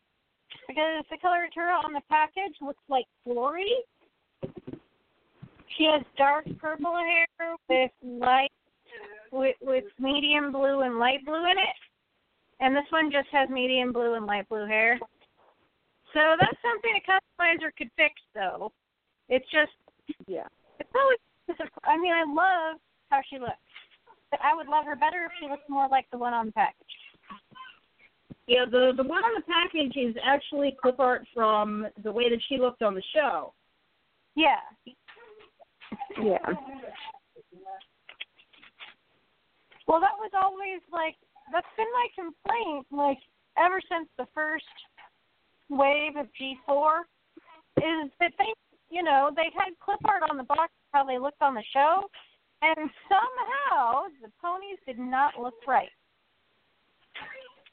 because the coloratura on the package looks like Flory. She has dark purple hair with light, with, with medium blue and light blue in it, and this one just has medium blue and light blue hair. So that's something a customizer could fix, though. It's just Yeah. it's always. I mean, I love how she looks, but I would love her better if she looked more like the one on the package. Yeah, the the one on the package is actually clip art from the way that she looked on the show. Yeah. Yeah. Well, that was always like that's been my complaint, like ever since the first wave of G4, is that they, you know, they had clip art on the box how they looked on the show, and somehow the ponies did not look right.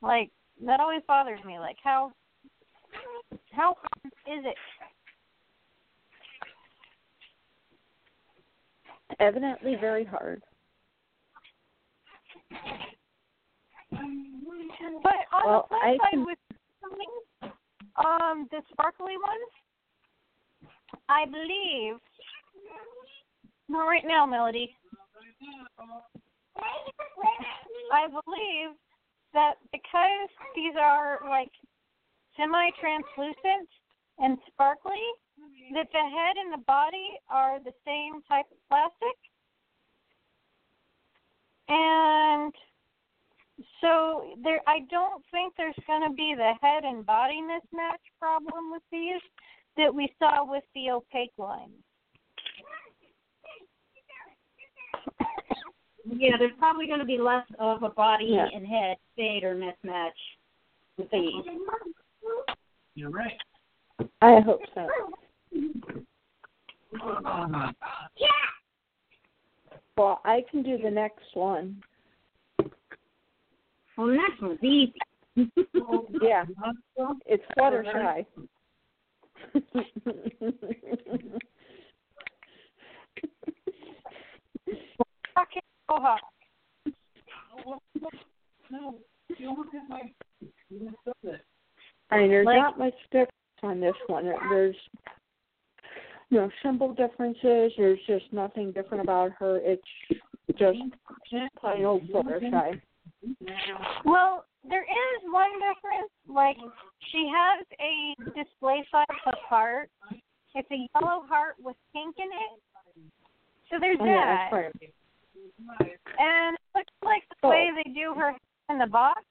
Like that always bothers me. Like how how is it? Evidently very hard. But on Well, the flip I side, can- with um, the sparkly ones, I believe. Not right now, Melody. I believe that because these are like semi-translucent and sparkly, that the head and the body are the same type of plastic, and so there, I don't think there's going to be the head and body mismatch problem with these that we saw with the opaque lines. Yeah, there's probably going to be less of a body Yeah. and head fade or mismatch with these. You're right. I hope so. Yeah. Well, I can do the next one. Well, the next one's easy. <laughs> Yeah. It's Fluttershy. Okay, Ohawk. No, you almost have my. You messed up that. I mean, there's Like- not much difference on this one. There's you know symbol differences. There's just nothing different about her. It's just plain old Fluttershy. Well, there is one difference. Like, she has a display size of heart. It's a yellow heart with pink in it. So there's Oh, that. right. And it looks like the Oh. way they do her in the box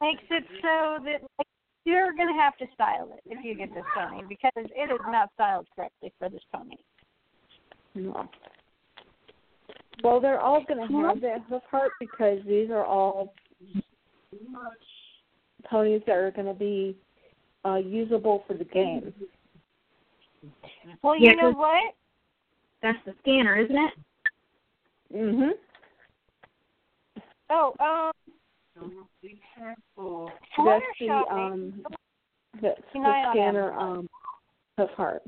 makes it so that like, you're going to have to style it if you get this pony because it is not styled correctly for this pony. No. Well, they're all going to have that hoof heart because these are all ponies that are going to be uh, usable for the game. Well, Yeah, you know 'cause- what? That's the scanner, isn't it? Mhm. Oh, um, Be careful. That's the um that's Keep the on scanner um hoof heart.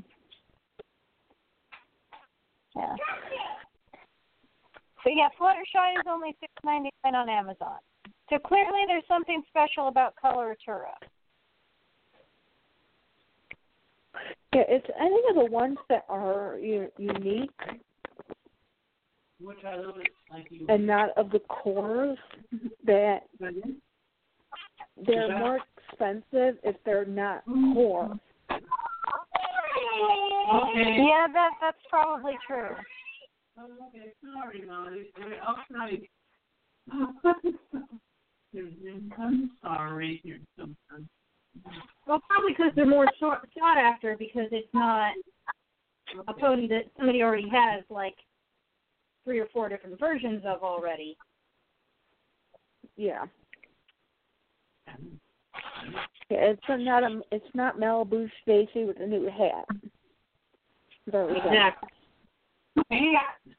Yeah. But yeah, Fluttershy is only six ninety nine on Amazon. So clearly, there's something special about Coloratura. Yeah, it's any of the ones that are u- unique Which I love it. Thank you. and not of the cores that they're more expensive if they're not core. Okay. Yeah, that that's probably true. Oh, okay. Sorry, Molly. Sorry. I'm sorry. Well, probably because they're more sought sought after because it's not a pony that somebody already has like three or four different versions of already. Yeah. Yeah, It's not a. It's not Malibu Stacy with a new hat. There we go. Exactly.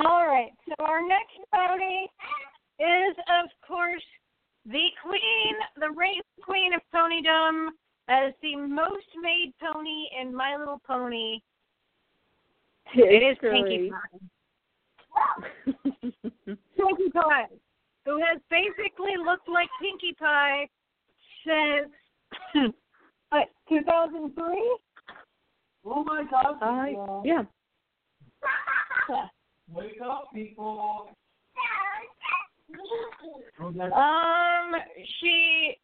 All right. So our next pony is, of course, the queen, the reigning queen of ponydom, as the most made pony in My Little Pony. It is Pinkie Pie. Pinkie Pie, who has basically looked like Pinkie Pie since <laughs> what 2003. Oh my God! Yeah. <laughs> Wake up, people! <laughs> Um, she.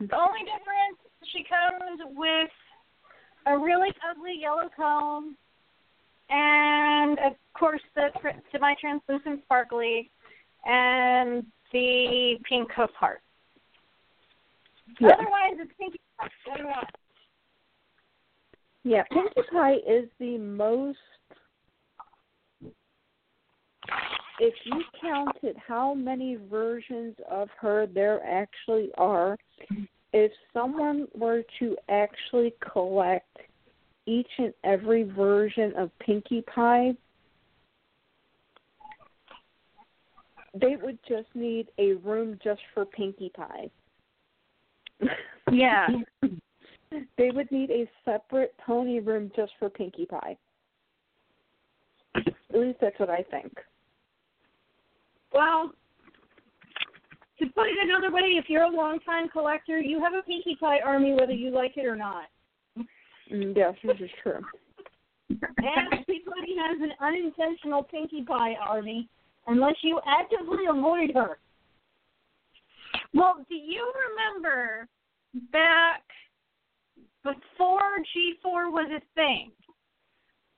The only difference, she comes with a really ugly yellow comb, and of course the tr- semi-translucent sparkly, and the pink hoof heart. Yeah. Otherwise, it's Pinkie Pie. Yeah, Pinkie Pie is the most. If you counted how many versions of her there actually are, if someone were to actually collect each and every version of Pinkie Pie, they would just need a room just for Pinkie Pie. Yeah. <laughs> they would need a separate pony room just for Pinkie Pie. At least that's what I think. Well, to put it another way, if you're a longtime collector, you have a Pinkie Pie army whether you like it or not. Mm, yes, this is true. Everybody has an unintentional Pinkie Pie army unless you actively avoid her. Well, do you remember back before G4 was a thing?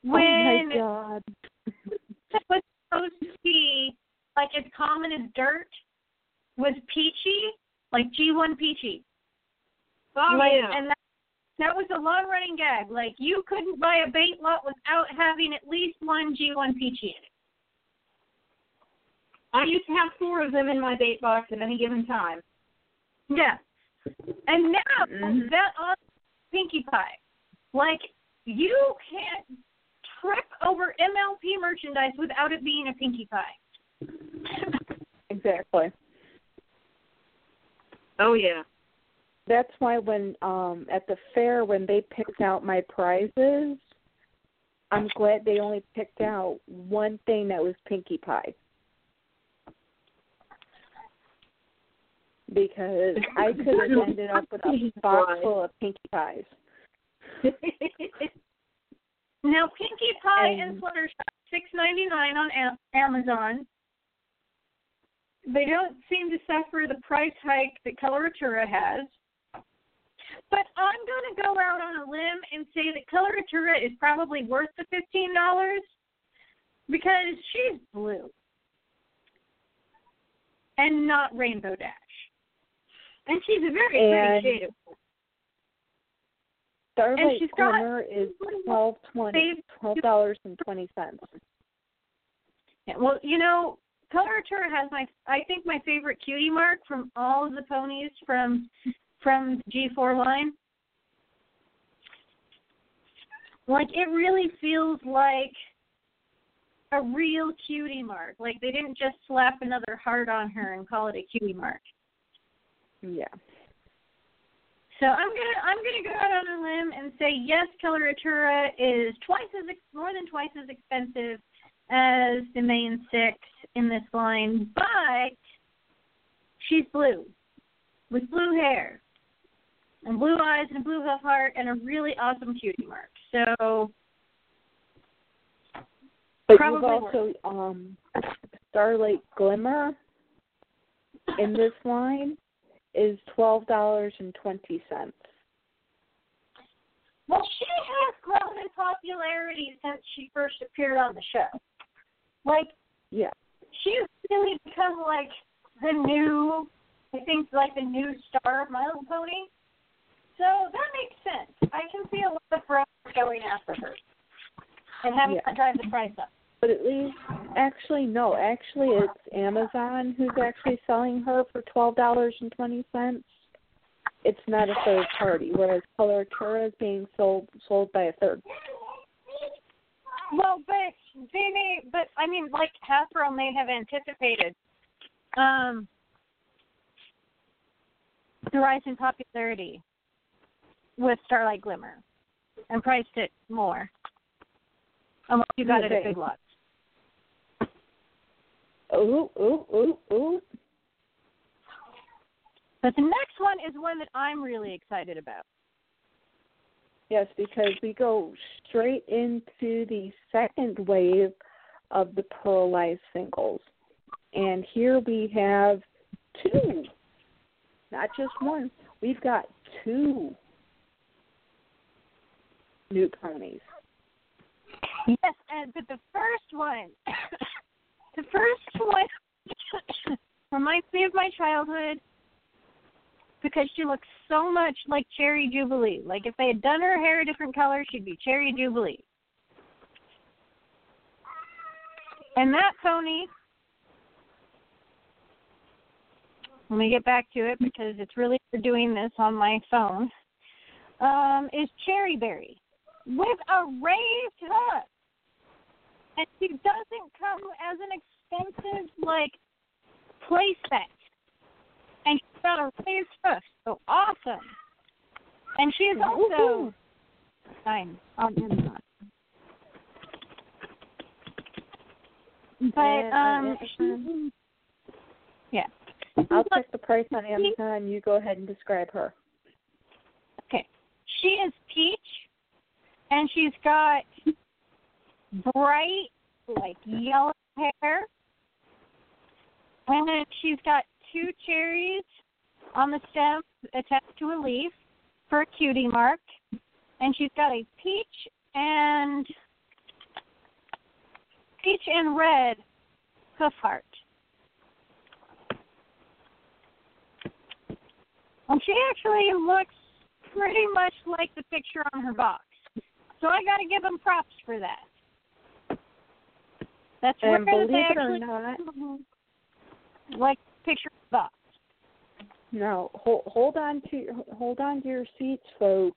When oh my god. it <laughs> was supposed to be like as common as dirt was Peachy, like G1 Peachy. Oh like, yeah. And that, that was a long running gag. Like you couldn't buy a bait lot without having at least one G1 Peachy in it. I used to have four of them in my bait box at any given time. Yeah. And now Mhm. that on Pinkie Pie, like you can't trip over MLP merchandise without it being a Pinkie Pie. <laughs> Exactly. Oh yeah. That's why when um at the fair when they picked out my prizes, I'm glad they only picked out one thing that was Pinkie Pie. Because I <laughs> could have ended up with a box full of Pinkie Pies. <laughs> Now Pinkie Pie and, And- Fluttershy, six ninety nine on Amazon. They don't seem to suffer the price hike that Coloratura has. But I'm going to go out on a limb and say that Coloratura is probably worth the fifteen dollars because she's blue and not Rainbow Dash. And she's a very And- pretty shade Starlight she's got- is twelve twenty They've- dollars and twenty cents. Yeah, well, you know, Coloratura has my I think my favorite cutie mark from all of the ponies from from G4 line. Like it really feels like a real cutie mark. Like they didn't just slap another heart on her and call it a cutie mark. Yeah. So I'm gonna I'm gonna go out on a limb and say yes, Coloratura is twice as ex- more than twice as expensive as the main six in this line, but she's blue with blue hair and blue eyes and a blue heart and a really awesome cutie mark. So But Probably you've also um Starlight Glimmer in this line is twelve dollars and twenty cents. well, she has grown in popularity since she first appeared on the show. Like Yeah. she has really become like the new I think like the new star of My Little Pony. So that makes sense. I can see a lot of brands going after her and having Yeah. to drive the price up. But at least, actually, no. Actually, it's Amazon who's actually selling her for twelve dollars and twenty cents. It's not a third party, whereas Coloratura is being sold sold by a third. Well, but they may, but I mean, like Hasbro may have anticipated um, the rise in popularity with Starlight Glimmer and priced it more unless you got it at. Big Lots. Ooh, ooh, ooh, ooh. But the next one is one that I'm really excited about. Yes, because we go straight into the second wave of the Pearlized singles. And here we have two, not just one. We've got two new ponies. Yes, and but the first one, <coughs> the first one <coughs> reminds me of my childhood because she looks so much like Cherry Jubilee. Like if they had done her hair a different color, she'd be Cherry Jubilee. And that pony, let me get back to it because it's really for doing this on my phone. Um, is Cherry Berry with a raised hook. And she doesn't come as an expensive like play set. And she's got a raised hook. So awesome. And she is also fine on Amazon. But um she, yeah. I'll check the price on Amazon. You go ahead and describe her. Okay. She is peach and she's got bright like yellow hair. And then she's got two cherries on the stem attached to a leaf for a cutie mark. And she's got a peach and peach and red hoof heart. And she actually looks pretty much like the picture on her box. So I got to give them props for that. That's And rare that believe it or not, like picture of box. no, hold, hold on to your, hold on to your seats, folks.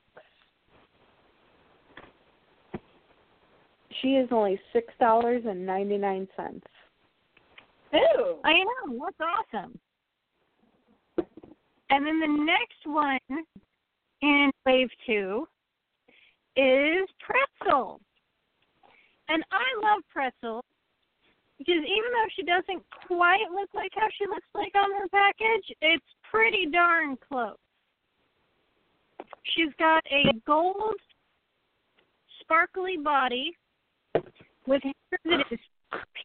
She is only six dollars and ninety nine cents. Ooh. I know, that's awesome. And then the next one in wave two is pretzel. And I love pretzel because even though she doesn't quite look like how she looks like on her package, it's pretty darn close. She's got a gold sparkly body with hair that is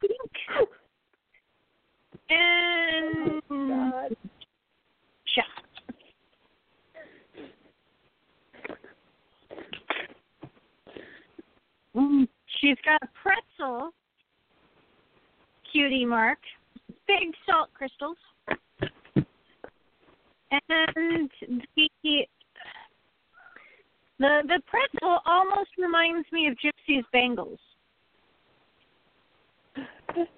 pink and. Mm, She's got a pretzel cutie mark, big salt crystals, and the the the pretzel almost reminds me of Gypsy's bangles.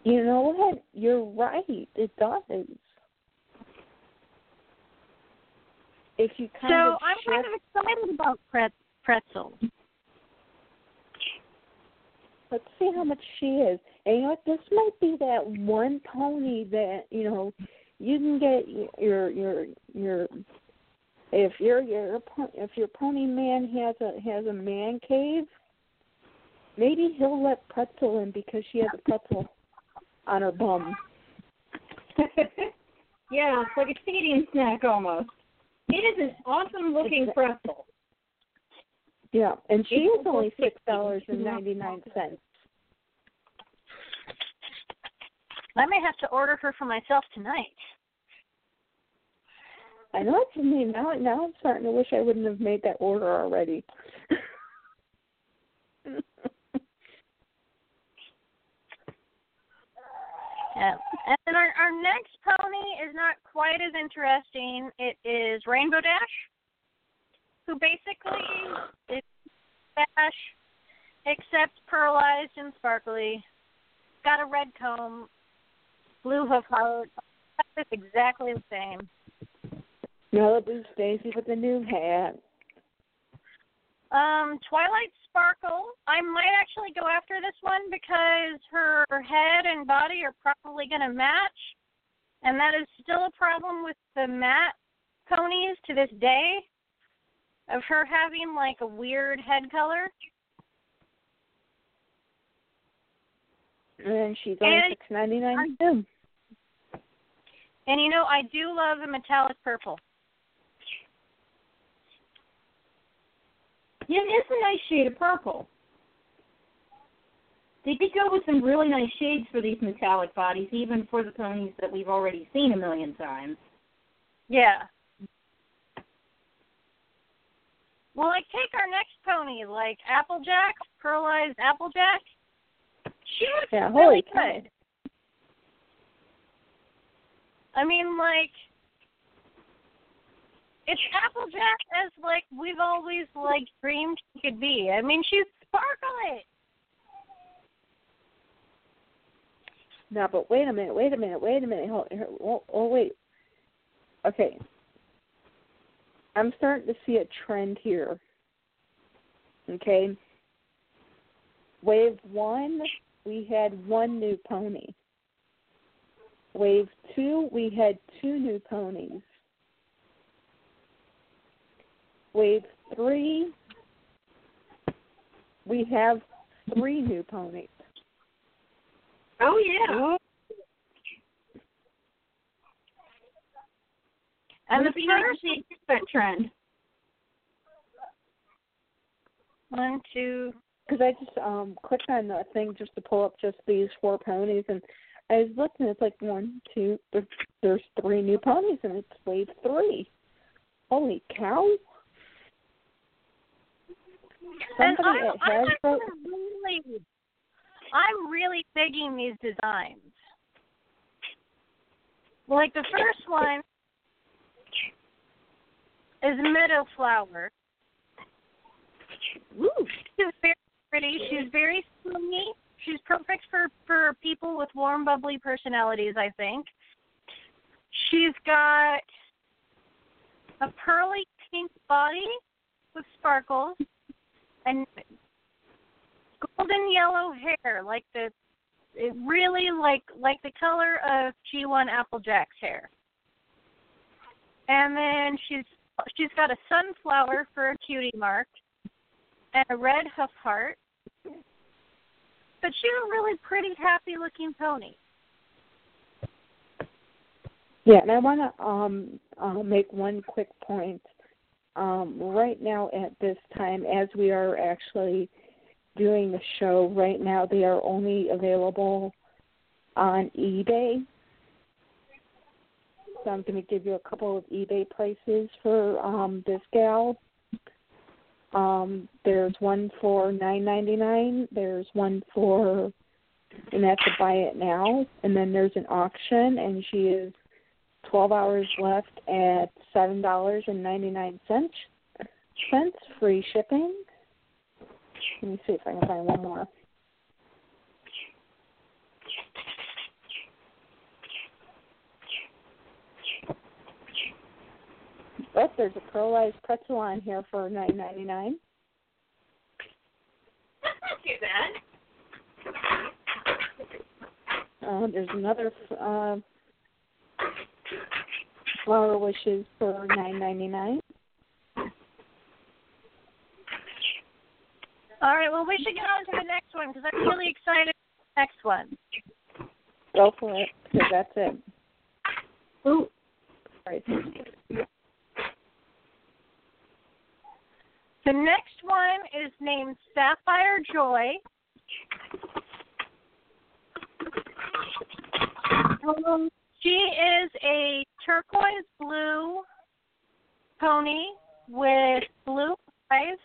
You know what? You're right. It does. If you kind so of I'm kind of excited about pret- pretzel. let's see how much she is. Know? This might be that one pony that you know you can get your your your if your your if your pony man has a has a man cave, maybe he'll let pretzel in because she has a pretzel on her bum. <laughs> yeah, it's like a feeding snack almost. It is an awesome looking pretzel. Yeah, and she It's is only six dollars and ninety nine cents. I may have to order her for myself tonight. I know it's me now. Now I'm starting to wish I wouldn't have made that order already. <laughs> Yeah. And then our, our next pony is not quite as interesting. It is Rainbow Dash, who basically is Dash, except pearlized and sparkly. Got a red comb blue hoof heart. It's exactly the same. Malibu Stacy with the new hat. Um, Twilight Sparkle. I might actually go after this one because her head and body are probably going to match, and that is still a problem with the matte ponies to this day. Of her having like a weird head color. And she's only six ninety nine too. And you know, I do love a metallic purple. Yeah, it's a nice shade of purple. They did go with some really nice shades for these metallic bodies, even for the ponies that we've already seen a million times. Yeah. Well, like take our next pony, like Applejack, pearlized Applejack. She looks Yeah, really good. I mean, like it's Applejack as like we've always like dreamed she could be. I mean, she's sparkly. No, but wait a minute, wait a minute, wait a minute. Hold, oh, oh, wait. Okay. I'm starting to see a trend here. Okay. Wave one, we had one new pony. Wave two, we had two new ponies. Wave three, we have three new ponies. Oh yeah. And Would the be nice first to see that trend. one, two, because I just um clicked on the thing just to pull up just these four ponies, and I was looking. It's like one, two. There, there's three new ponies, and it's wave three. Holy cow! And I'm, at I'm Hasbro. really, I'm really digging these designs. Like the first one is Meadow Flower. Ooh. She's very pretty. She's very swingy. She's perfect for for people with warm, bubbly personalities. I think. She's got a pearly pink body with sparkles and golden yellow hair, like the it really like like the color of G1 Applejack's hair. And then she's she's got a sunflower for a cutie mark and a red hoof heart. But she's a really pretty, happy looking pony. Yeah, and I want to um uh, make one quick point. Um, right now, at this time, as we are actually doing the show, right now they are only available on eBay. So I'm going to give you a couple of eBay prices for um, this gal. Um, there's one for nine ninety nine. There's one for, and that's a buy it now. And then there's an auction, and she is 12 hours left at $7.99 cents Cents free shipping. Let me see if I can find one more. But there's a pearlized pretzel on here for nine ninety nine. That's not too bad. Uh, there's another uh, flower wishes for nine ninety nine. All right, well, we should get on to the next one because I'm really excited for the next one. Go for it, because that's it. Ooh. Right. The next one is named Sapphire Joy. Um, she is a turquoise blue pony with blue eyes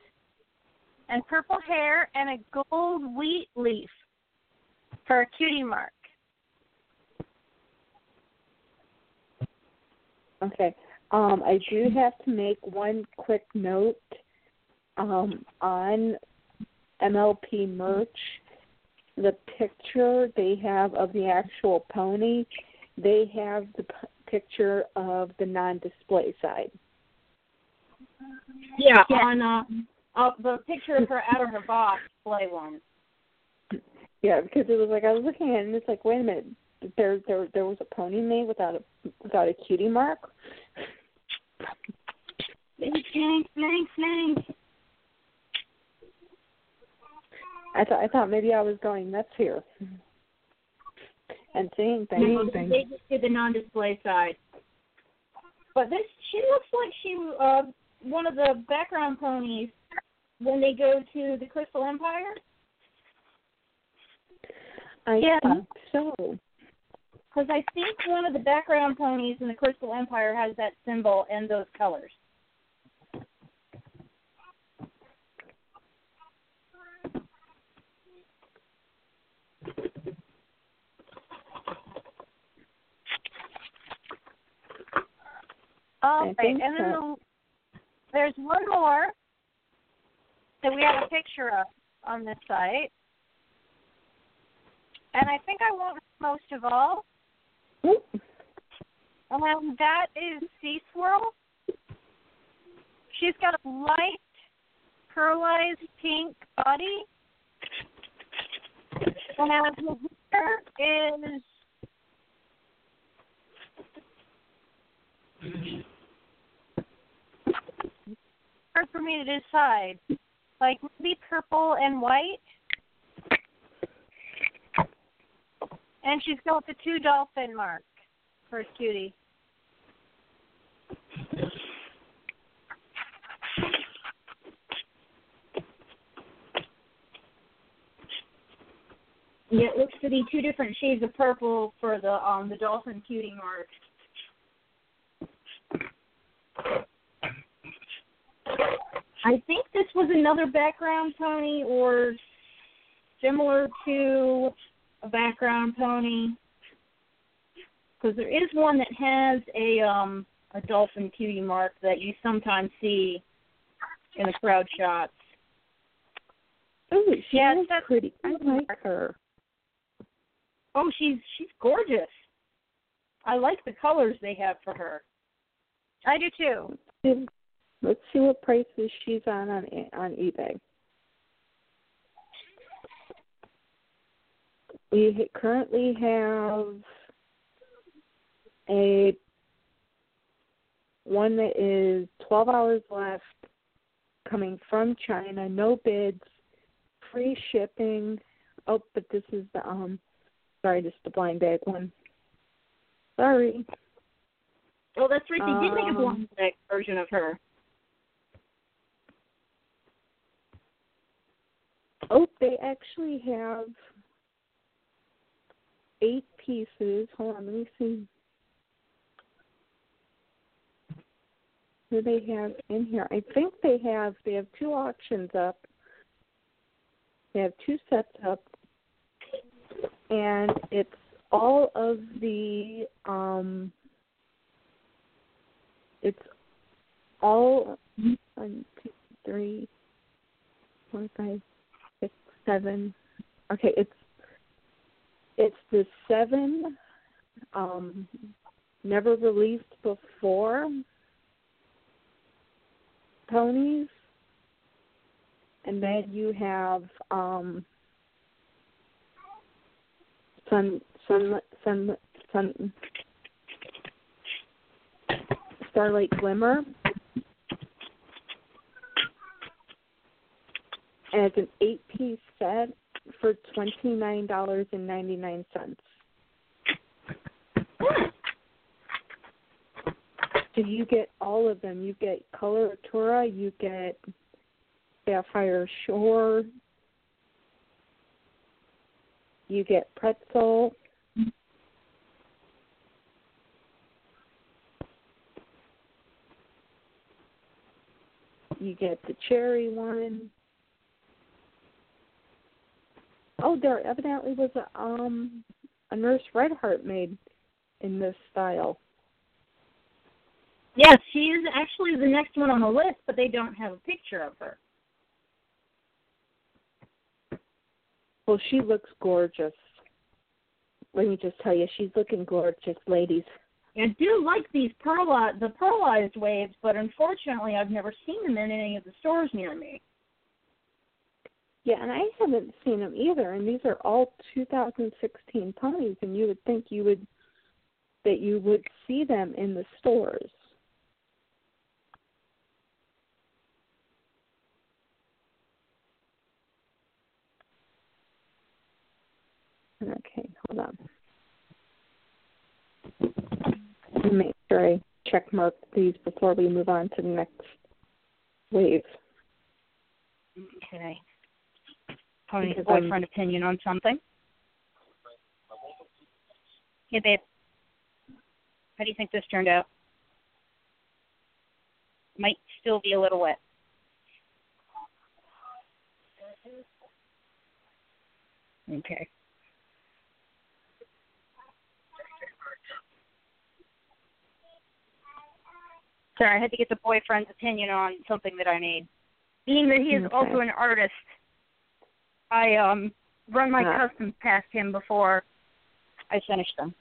and purple hair and a gold wheat leaf for a cutie mark. Okay. Um, I do have to make one quick note um, on MLP merch. The picture they have of the actual pony, they have the p- picture of the non-display side. Yeah, Yeah. on uh, uh, the picture of her out of her box display one. Yeah, because it was like I was looking at it and it's like, wait a minute, there there there was a pony made without a without a cutie mark. Slang, slang, slang, I thought I thought maybe I was going nuts here. And seeing things. No, they just did the non-display side. But this, she looks like she, uh, one of the background ponies when they go to the Crystal Empire. I Yeah. think so. Because I think one of the background ponies in the Crystal Empire has that symbol and those colors. All right, and then so. there's one more that we have a picture of on this site. And I think I want most of all. Oop. Um, that is Sea Swirl. She's got a light, pearlized pink body. And her hair is hard for me to decide. Like maybe purple and white. And she's got the two dolphin mark for cutie. Yeah, it looks to be two different shades of purple for the um the dolphin cutie mark. I think this was another background pony or similar to a background pony because there is one that has a um a dolphin cutie mark that you sometimes see in the crowd shots. Oh, she Yeah, that's- pretty. I like her. Oh, she's she's gorgeous. I like the colors they have for her. I do too. Let's see what prices she's on on on eBay. We currently have a one that is 12 hours left, coming from China, no bids, free shipping. Oh, but this is the um, sorry, just the blind bag one. Sorry. Oh, that's right. They did make a Um, blind bag version of her. Oh, they actually have eight pieces. Hold on, let me see. Who they have in here? I think they have they have two auctions up. They have two sets up, and it's all of the um. It's all one, two, three, four, five, six, seven. Okay, it's it's the seven um never released before ponies and then you have um sun sun sun sun starlight glimmer and it's an eight piece set for twenty nine dollars and ninety nine cents. So you get all of them. You get Coloratura, you get Sapphire Shore, you get Pretzel. You get the cherry one. Oh, there evidently was a um a Nurse Redheart made in this style. Yes, she is actually the next one on the list, but they don't have a picture of her. Well, she looks gorgeous. Let me just tell you, she's looking gorgeous, ladies. I do like these pearl the pearlized waves, but unfortunately, I've never seen them in any of the stores near me. Yeah, and I haven't seen them either. And these are all 2016 ponies, and you would think you would that you would see them in the stores. Okay, hold on. Make sure I check mark these before we move on to the next wave. Okay. Pony's Because I'm- boyfriend opinion on something. Hey, babe. How do you think this turned out? Might still be a little wet. Okay. Sorry, I had to get the boyfriend's opinion on something that I made. Being that he is Okay. also an artist, I um run my Ah. customs past him before I finish them.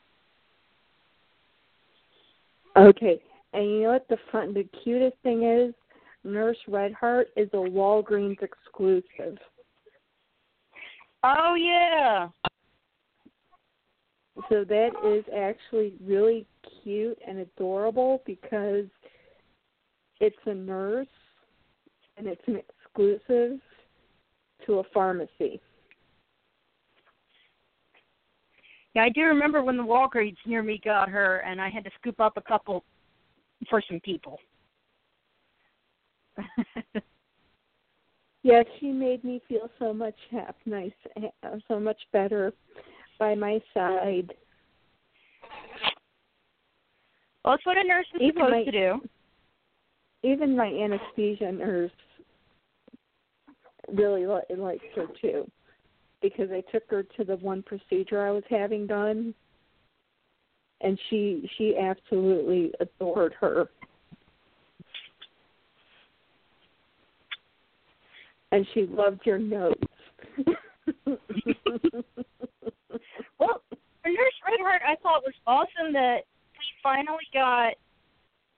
Okay, and you know what the fun, the cutest thing is? Nurse Redheart is a Walgreens exclusive. Oh yeah. So that is actually really cute and adorable because it's a nurse and it's an exclusive to a pharmacy. Yeah, I do remember when the Walgreens near me got her, and I had to scoop up a couple for some people. <laughs> Yeah, she made me feel so much hap nice, so much better by my side. well, that's what a nurse is Even supposed my- to do. Even my anesthesia nurse really li- likes her too, because I took her to the one procedure I was having done, and she she absolutely adored her. And she loved your notes. <laughs> Well, for Nurse Redheart, I thought was awesome that we finally got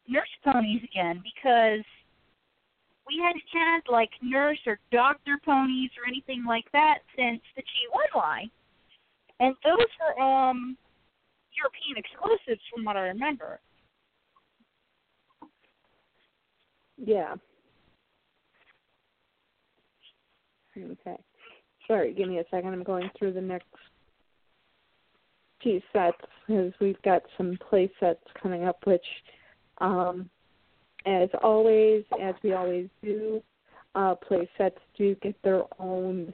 nurse ponies again because we hadn't had like nurse or doctor ponies or anything like that since the G1 line, and those were um European exclusives from what I remember. Yeah. Okay. Sorry, give me a second. I'm going through the next few sets because we've got some play sets coming up, which, um, as always, as we always do, uh, play sets do get their own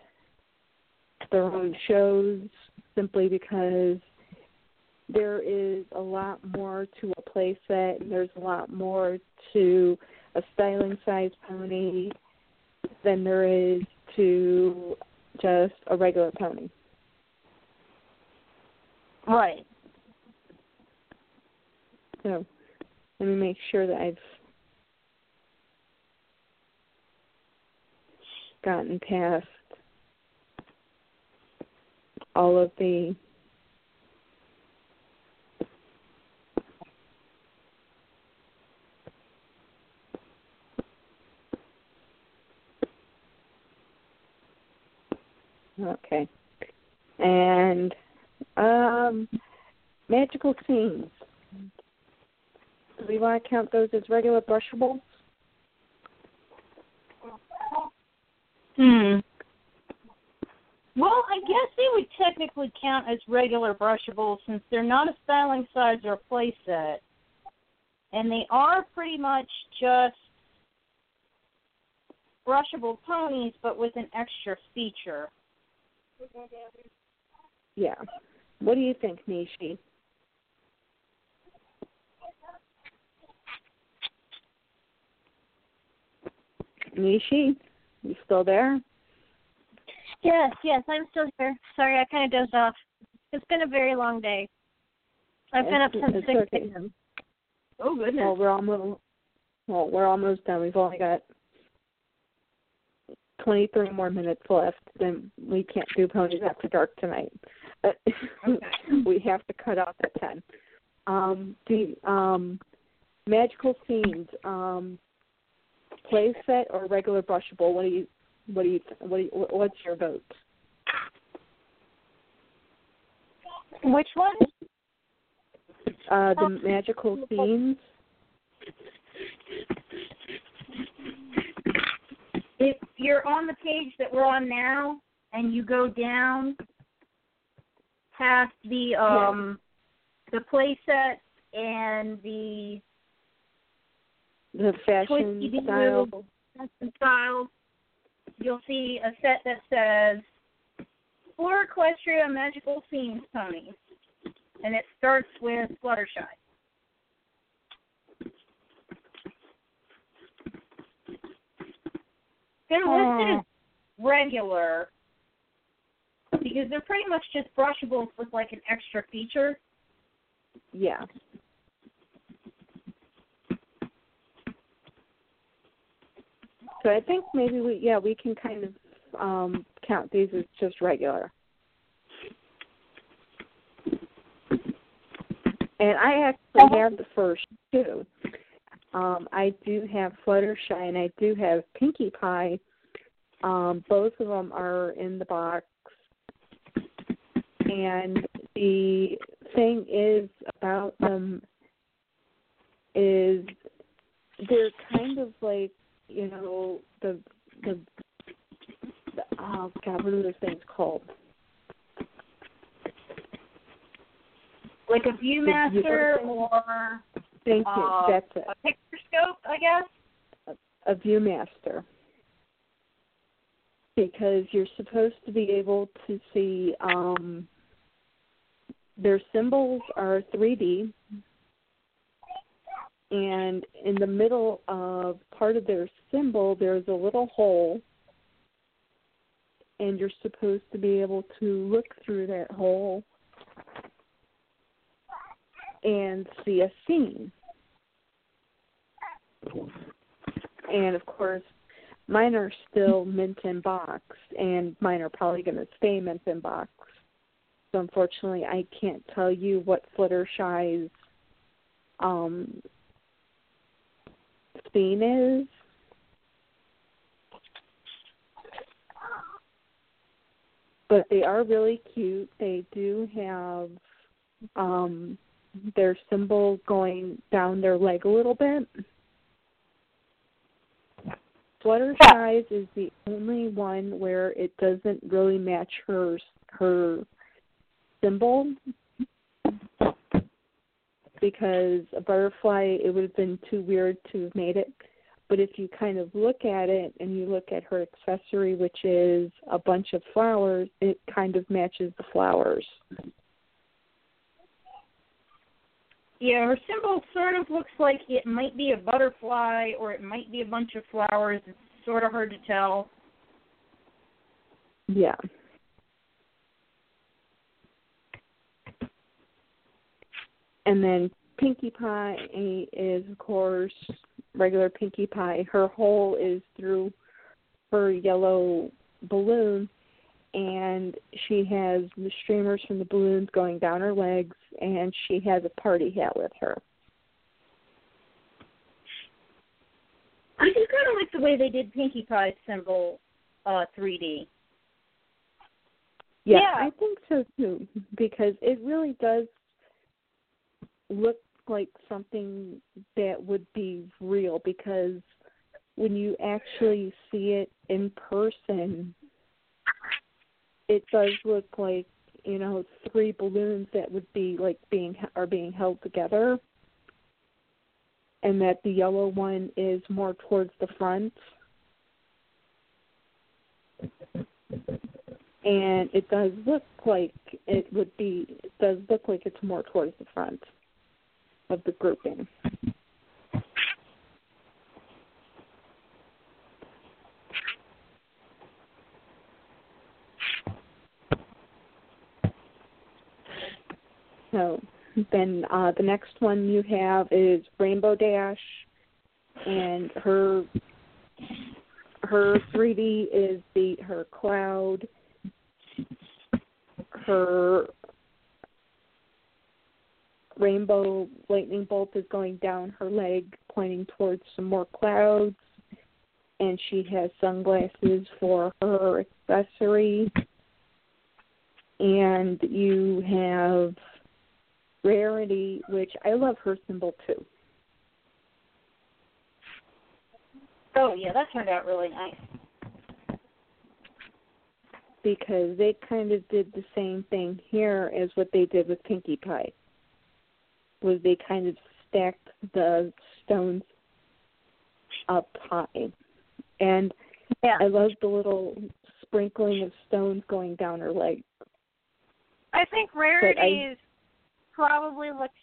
their own shows simply because there is a lot more to a play set and there's a lot more to a styling size pony than there is to just a regular pony. Right. So let me make sure that I've gotten past all of the Okay. And um magical scenes. Do we want to count those as regular brushables? Hmm. Well, I guess they would technically count as regular brushables since they're not a styling size or a play set. And they are pretty much just brushable ponies but with an extra feature. Yeah. What do you think, Nishi? Nishi, you still there? Yes, yes, I'm still here. Sorry, I kind of dozed off. It's been a very long day. I've been up since 6 okay. a.m. Oh goodness. Well, we're almost well, we're almost done. We've only got twenty three more minutes left. Then we can't do ponies after dark tonight. But <laughs> we have to cut off at ten. Um, the um, magical scenes, um, play set or regular brushable? What do you what do you what do you, what's your vote? Which one? Uh, the magical scenes. If you're on the page that we're on now and you go down past the um the play set and the The fashion Twisty style. Boo. custom styles, you'll see a set that says Four Equestria Magical Scenes Ponies. And it starts with Fluttershy. They're listed as regular because they're pretty much just brushables with like an extra feature. Yeah. So I think maybe we yeah we can kind of um count these as just regular. And I actually have the first two. Um, I do have Fluttershy and I do have Pinkie Pie. Um, both of them are in the box. And the thing is about them is they're kind of like you know the the, the oh god what are those things called? Like a Viewmaster or thank you. Uh, that's it. a picture scope, I guess. a viewmaster because you're supposed to be able to see um their symbols are 3D and in the middle of part of their symbol there's a little hole and you're supposed to be able to look through that hole and see a scene. And of course mine are still mint in box and mine are probably going to stay mint in box. So unfortunately i can't tell you what fluttershy's um scene is? But they are really cute. They do have um their symbol going down their leg a little bit. Fluttershy's is the only one where it doesn't really match her her symbol because a butterfly it would have been too weird to have made it. But if you kind of look at it and you look at her accessory, which is a bunch of flowers, it kind of matches the flowers. Yeah, her symbol sort of looks like it might be a butterfly or it might be a bunch of flowers. It's sort of hard to tell. Yeah. And then Pinkie Pie is, of course, regular Pinkie Pie. Her hole is through her yellow balloon, and she has the streamers from the balloons going down her legs, and she has a party hat with her. I do kind of like the way they did Pinkie Pie's symbol uh 3D. Yeah, Yeah. I think so too, because it really does look like something that would be real because when you actually see it in person it does look like you know three balloons that would be like being are being held together. And that the yellow one is more towards the front. And it does look like it would be it does look like it's more towards the front of the grouping So then uh, the next one you have is Rainbow Dash, and her her 3D is the her cloud. Her rainbow lightning bolt is going down her leg, pointing towards some more clouds. And she has sunglasses for her accessory. And you have Rarity, which I love her symbol too. Oh yeah, that turned out really nice. Because they kind of did the same thing here as what they did with Pinkie Pie. Was they kind of stacked the stones up high. And Yeah. I love the little sprinkling of stones going down her leg. I think Rarities probably looks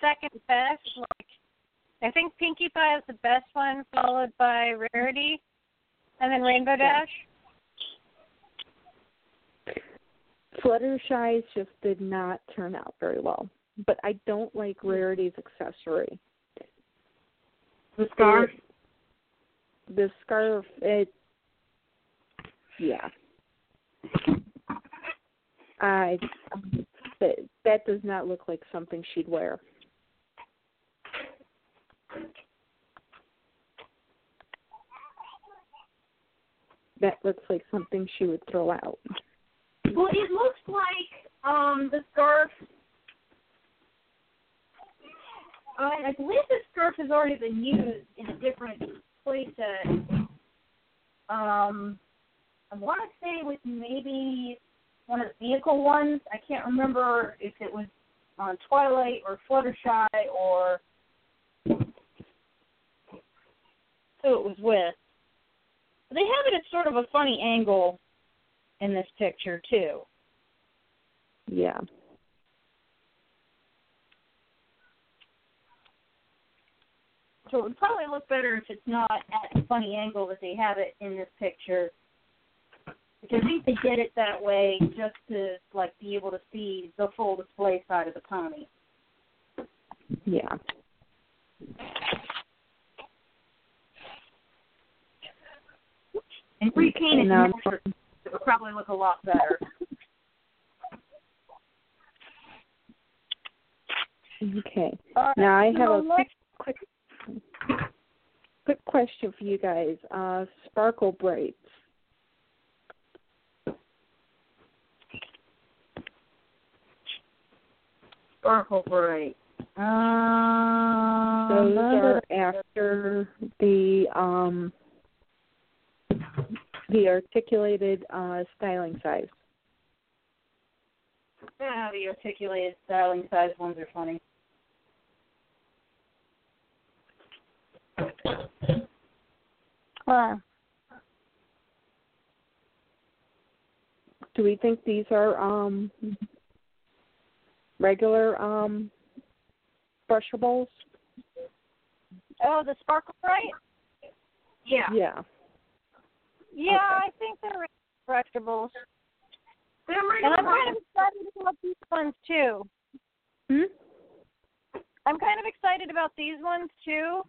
second best. Like, I think Pinkie Pie is the best one, followed by Rarity, and then Rainbow Dash. Fluttershy's just did not turn out very well. But I don't like Rarity's accessory. The scarf. The scarf, it, yeah. I, that, that does not look like something she'd wear. That looks like something she would throw out. Well, it looks like um the scarf. I, I believe the scarf has already been used in a different playset. Um, I want to say with maybe one of the vehicle ones. I can't remember if it was on Twilight or Fluttershy or who it was with. But they have it at sort of a funny angle in this picture too. Yeah. So it would probably look better if it's not at a funny angle that they have it in this picture. Because I think they did it that way just to like be able to see the full display side of the pony. Yeah. And repainted And, um, it would probably look a lot better. Okay. All Now I have a so quick, quick, quick question for you guys. Uh, sparkle braids. Sparkle bright. Um, Those are after the um the articulated uh styling size. yeah, the articulated styling size ones are funny. Huh. Do we think these are um regular um brushables? Oh, the Sparkle Bright? Yeah. Yeah. Yeah, I think they're vegetables. They're And I'm kind of excited about these ones too. Hmm? I'm kind of excited about these ones too.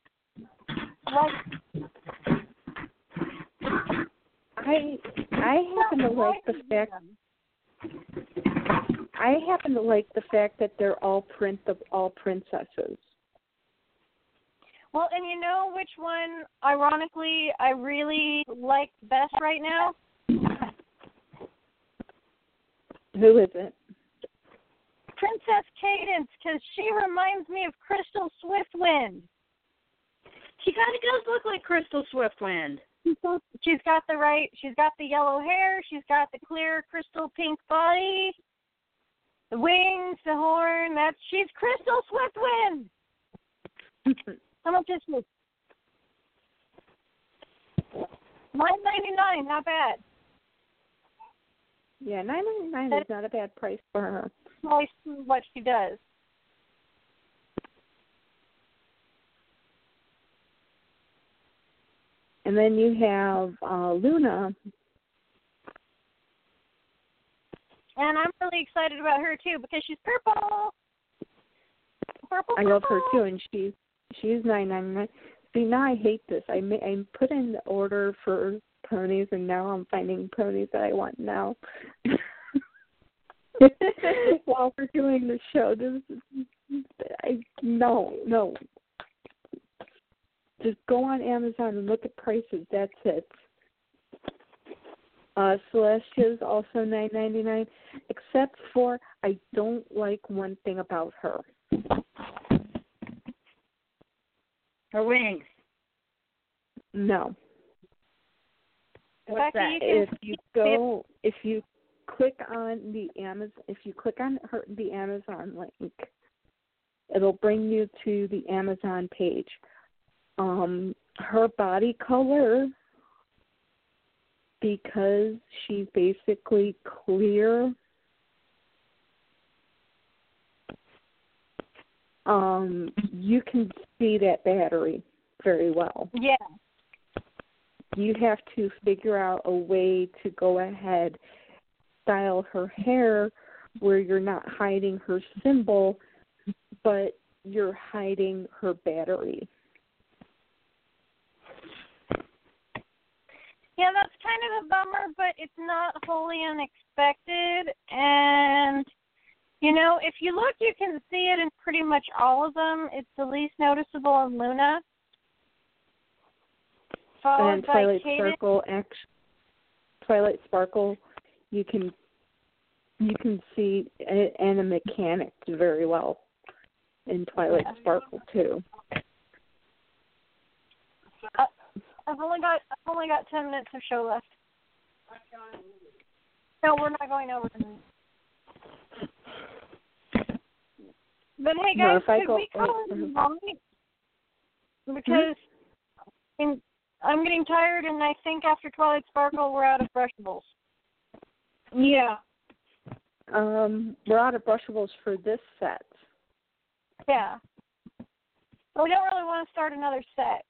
Like, I I happen to like the fact I happen to like the fact that they're all print of all princesses. Well, and you know which one, ironically, I really like best right now? Who is it? Princess Cadance, because she reminds me of Crystal Swiftwind. She kind of does look like Crystal Swiftwind. She's got the right, she's got the yellow hair, she's got the clear crystal pink body, the wings, the horn. That's she's Crystal Swiftwind. <laughs> How much is this? Nine ninety nine, not bad. Yeah, nine ninety nine is not a bad price for her. Nice what she does. And then you have uh Luna. And I'm really excited about her too because she's purple. Purple, I love her too, and she's she's nine ninety nine. See, now I hate this. I ma- I put in the order for ponies, and now I'm finding ponies that I want now. <laughs> While we're doing the show, this is, I no no. Just go on Amazon and look at prices. That's it. Uh, Celestia's also nine ninety nine, except for I don't like one thing about her. Her wings. No. What's that? if you go if you click on the Amazon if you click on her the Amazon link, it'll bring you to the Amazon page. Um her body color because she's basically clear um you can see that battery very well yeah. you have to figure out a way to go ahead style her hair where you're not hiding her symbol but you're hiding her battery Yeah, that's kind of a bummer, but it's not wholly unexpected. And you know, if you look, you can see it in pretty much all of them. It's the least noticeable in Luna, followed and twilight sparkle act twilight sparkle you can you can see and a mechanic very well in twilight sparkle too I've only got I've only got ten minutes of show left. No, we're not going over. them. But hey guys, I could go- we call oh, it mhm. long? Because in, I'm getting tired, and I think after Twilight Sparkle, we're out of brushables. Yeah. um we're out of brushables for this set Yeah. But we don't really want to start another set.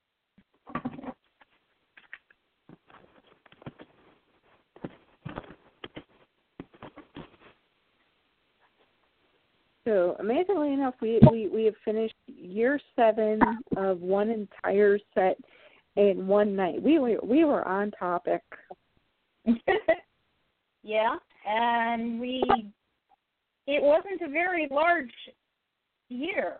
So amazingly enough, we we we have finished year seven of one entire set in one night. We were we were on topic. <laughs> yeah, and we. It wasn't a very large year.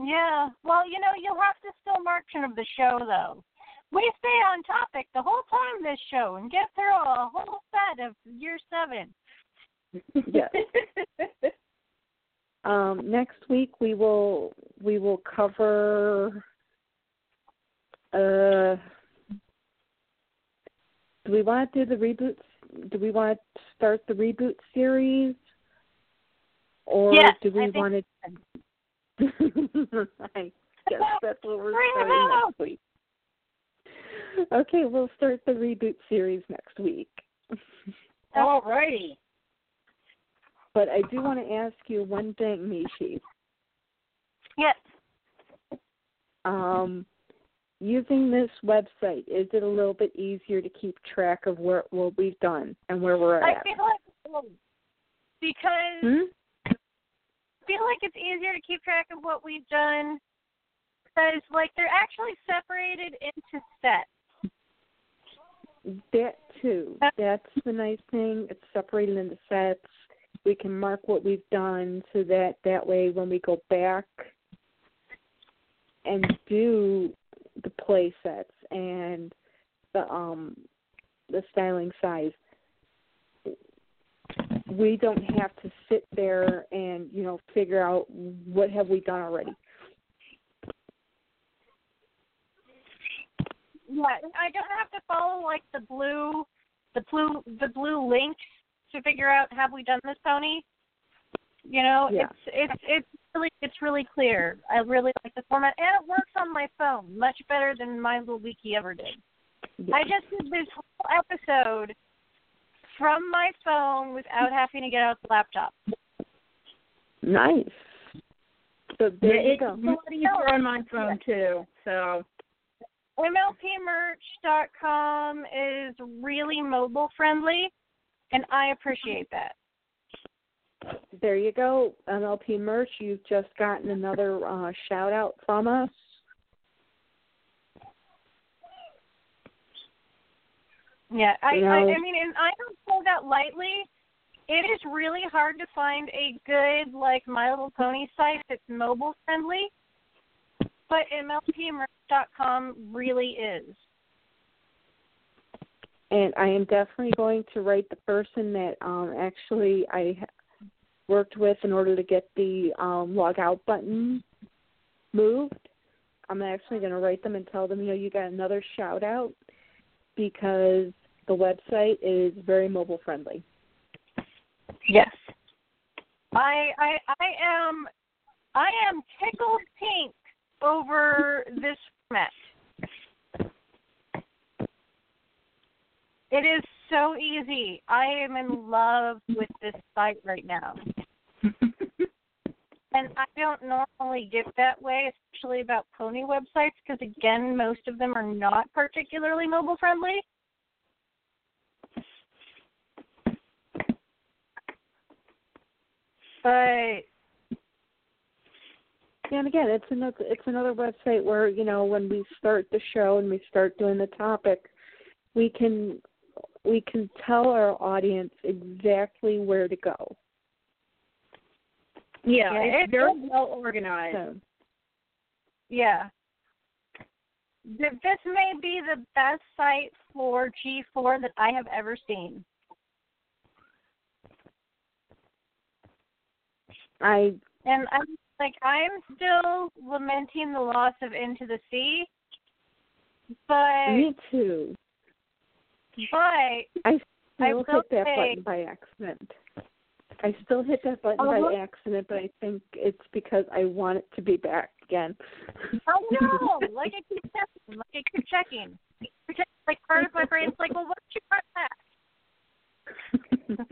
Yeah. Well, you know, you'll have to still margin of the show, though. We stay on topic the whole time this show and get through a whole set of year seven. Yes. <laughs> Um, next week we will we will cover. Uh, do we want to do the reboots? Do we want to start the reboot series, or Yes, do we I think- want to? <laughs> I guess that's what we're starting next week. Okay, we'll start the reboot series next week. All righty. But I do want to ask you one thing, Mishi. Yes. um, using this website, is it a little bit easier to keep track of where what we've done and where we're I at? I feel like because Hmm? I feel like it's easier to keep track of what we've done because like they're actually separated into sets. That too. That's the nice thing. It's separated into sets. We can mark what we've done so that that way when we go back and do the play sets and the um the styling size we don't have to sit there and you know figure out what have we done already. Yeah, I don't have to follow like the blue, the blue, the blue links to figure out have we done this pony. You know, Yeah. it's it's it's really it's really clear. I really like the format, and it works on my phone much better than my little wiki ever did. I just did this whole episode from my phone without having to get out the laptop. nice so there Yeah, you go a lot on my phone too. So MLPmerch.com is really mobile friendly, and I appreciate that. there you go. MLP merch. You've just gotten another uh, shout out from us. Yeah, I, You I I mean, and I don't say that lightly. It is really hard to find a good like My Little Pony site that's mobile friendly, but MLPmerch.com really is. And I am definitely going to write the person that um actually I worked with in order to get the um log out button moved. I'm actually going to write them and tell them, you know, you got another shout out because the website is very mobile friendly. Yes. I I I am I am tickled pink over this format. It is so easy. I am in love with this site right now. <laughs> And I don't normally get that way, especially about pony websites, because again, most of them are not particularly mobile friendly. But And again, it's another it's another website where you know when we start the show and we start doing the topic, we can we can tell our audience exactly where to go. Yeah, Yeah, it's it's very well organized. So, Yeah. This may be the best site for G4 that I have ever seen. I And I'm like, I'm still lamenting the loss of Into the Sea, but me too. But I I still will hit that say- button by accident. I still hit that button Oh, by accident, but I think it's because I want it to be back again. I know, <laughs> like I keep checking, like I keep checking. Like part of my brain's like, well, what did you press <laughs> that?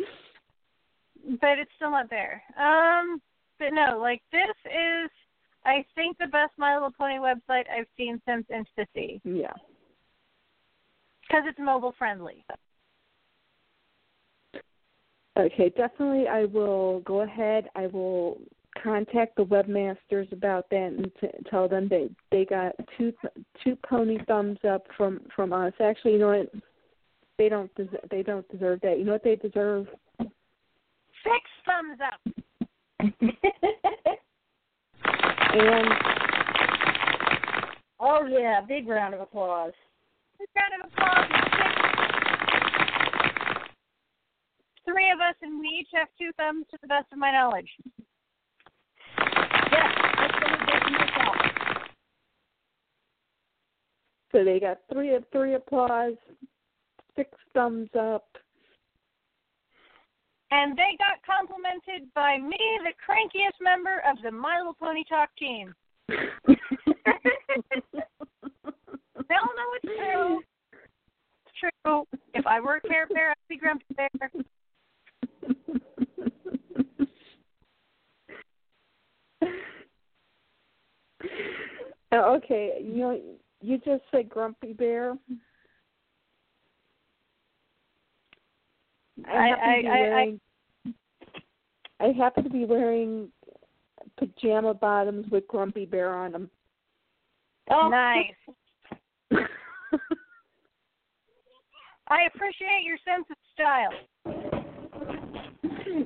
but it's still not there. Um, but no, like this is, I think the best My Little Pony website I've seen since the yeah. Because it's mobile friendly. Okay, definitely. I will go ahead. I will contact the webmasters about that and t- tell them they they got two two pony thumbs up from from us. Actually, you know what? They don't des- they don't deserve that. You know what they deserve? Six thumbs up. <laughs> And oh yeah, big round of applause. Big round of applause. Three of us, and we each have two thumbs to the best of my knowledge. Yes, that's what we did myself. so they got three of three applause, six thumbs up. And they got complimented by me, the crankiest member of the My Little Pony Talk team. <laughs> <laughs> They'll know it's true. It's true. If I were a Care Bear, I'd be Grumpy Bear. Oh, okay, you know you just said grumpy bear. I- happen to be I- I- I- I happen to be wearing pajama bottoms with grumpy bear on them. Oh, Nice. <laughs> I appreciate your sense of style.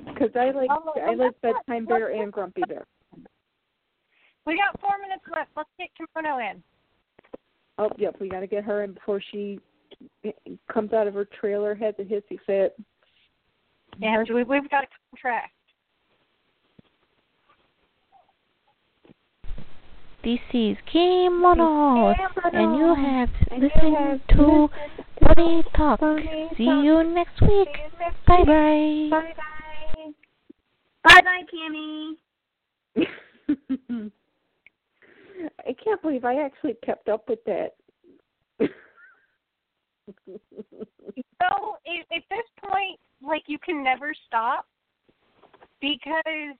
Because I like Oh, I like bedtime bear and grumpy bear. We got four minutes left. Let's get Kimono in. Oh, yep, we got to get her in before she comes out of her trailer, has a hissy fit. Yeah, we, we've got a contract. This is Kimono, and you have listened to Pony Talk. See you next week. Bye bye. Bye bye. Bye bye, Kimmy. <laughs> I can't believe I actually kept up with that. <laughs> So at, at this point, like you can never stop because,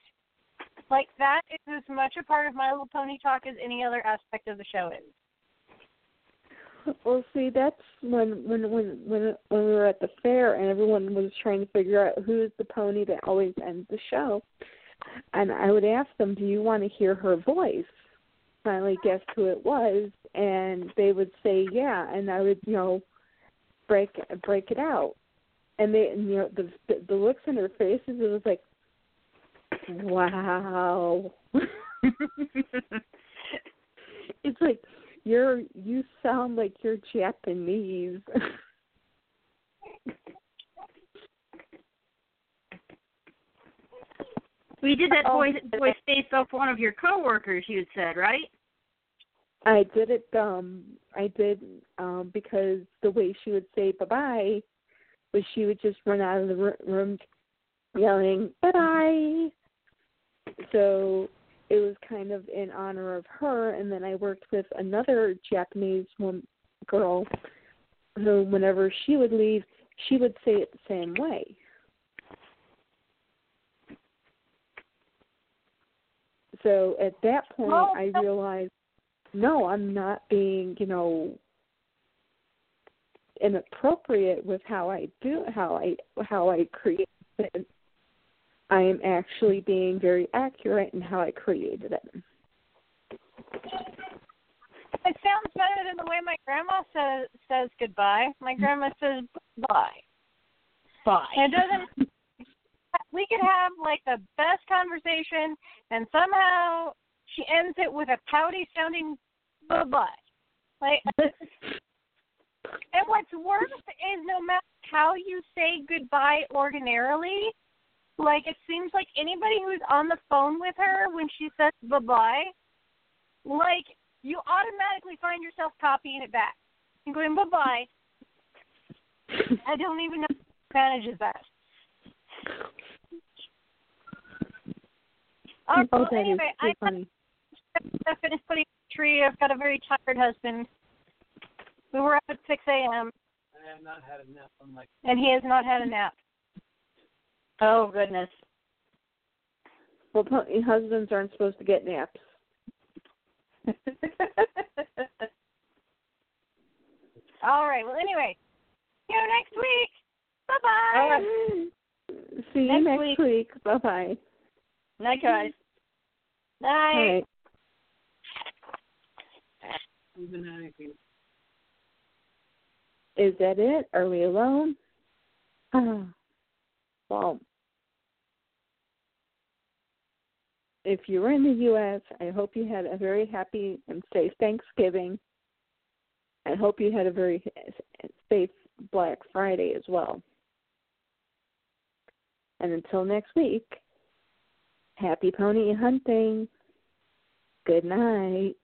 like that is as much a part of My Little Pony Talk as any other aspect of the show is. Well, see, that's when when when when when we were at the fair and everyone was trying to figure out who's the pony that always ends the show, and I would ask them, "Do you want to hear her voice?" Finally, guess who it was, and they would say, "Yeah," and I would, you know, break break it out, and they, and, you know, the the looks on their faces, it was like, "Wow." <laughs> it's like you're you sound like you're Japanese. We did that Oh, voice voice based off one of your coworkers. You said right. I did it um I did um because the way she would say bye bye was she would just run out of the room yelling bye bye. So it was kind of in honor of her and then I worked with another Japanese woman girl who whenever she would leave she would say it the same way. So at that point Oh, I realized no, I'm not being, you know, inappropriate with how I do how I how I create it. I am actually being very accurate in how I created it. It sounds better than the way my grandma says says goodbye. My grandma says bye. Bye. And it doesn't. <laughs> We could have like the best conversation, and somehow she ends it with a pouty sounding bye bye. Like, <laughs> and what's worse is no matter how you say goodbye ordinarily, like it seems like anybody who's on the phone with her when she says bye bye, like you automatically find yourself copying it back and going bye bye. I don't even know who manages that. Oh, well, that is anyway, too I funny. I finished putting the tree. I've got a very tired husband. We were up at 6 a.m. I have not had a nap. I'm like, and he has not had a nap. Oh goodness. Well, husbands aren't supposed to get naps. <laughs> All right. Well, anyway, see you next week. Bye bye. Right. See you Next next week. week. Bye bye. Night, guys. Bye. All right. Is that it? Are we alone? Ah. <sighs> well, if you were in the U.S., I hope you had a very happy and safe Thanksgiving. I hope you had a very safe Black Friday as well. And until next week, happy pony hunting. Good night.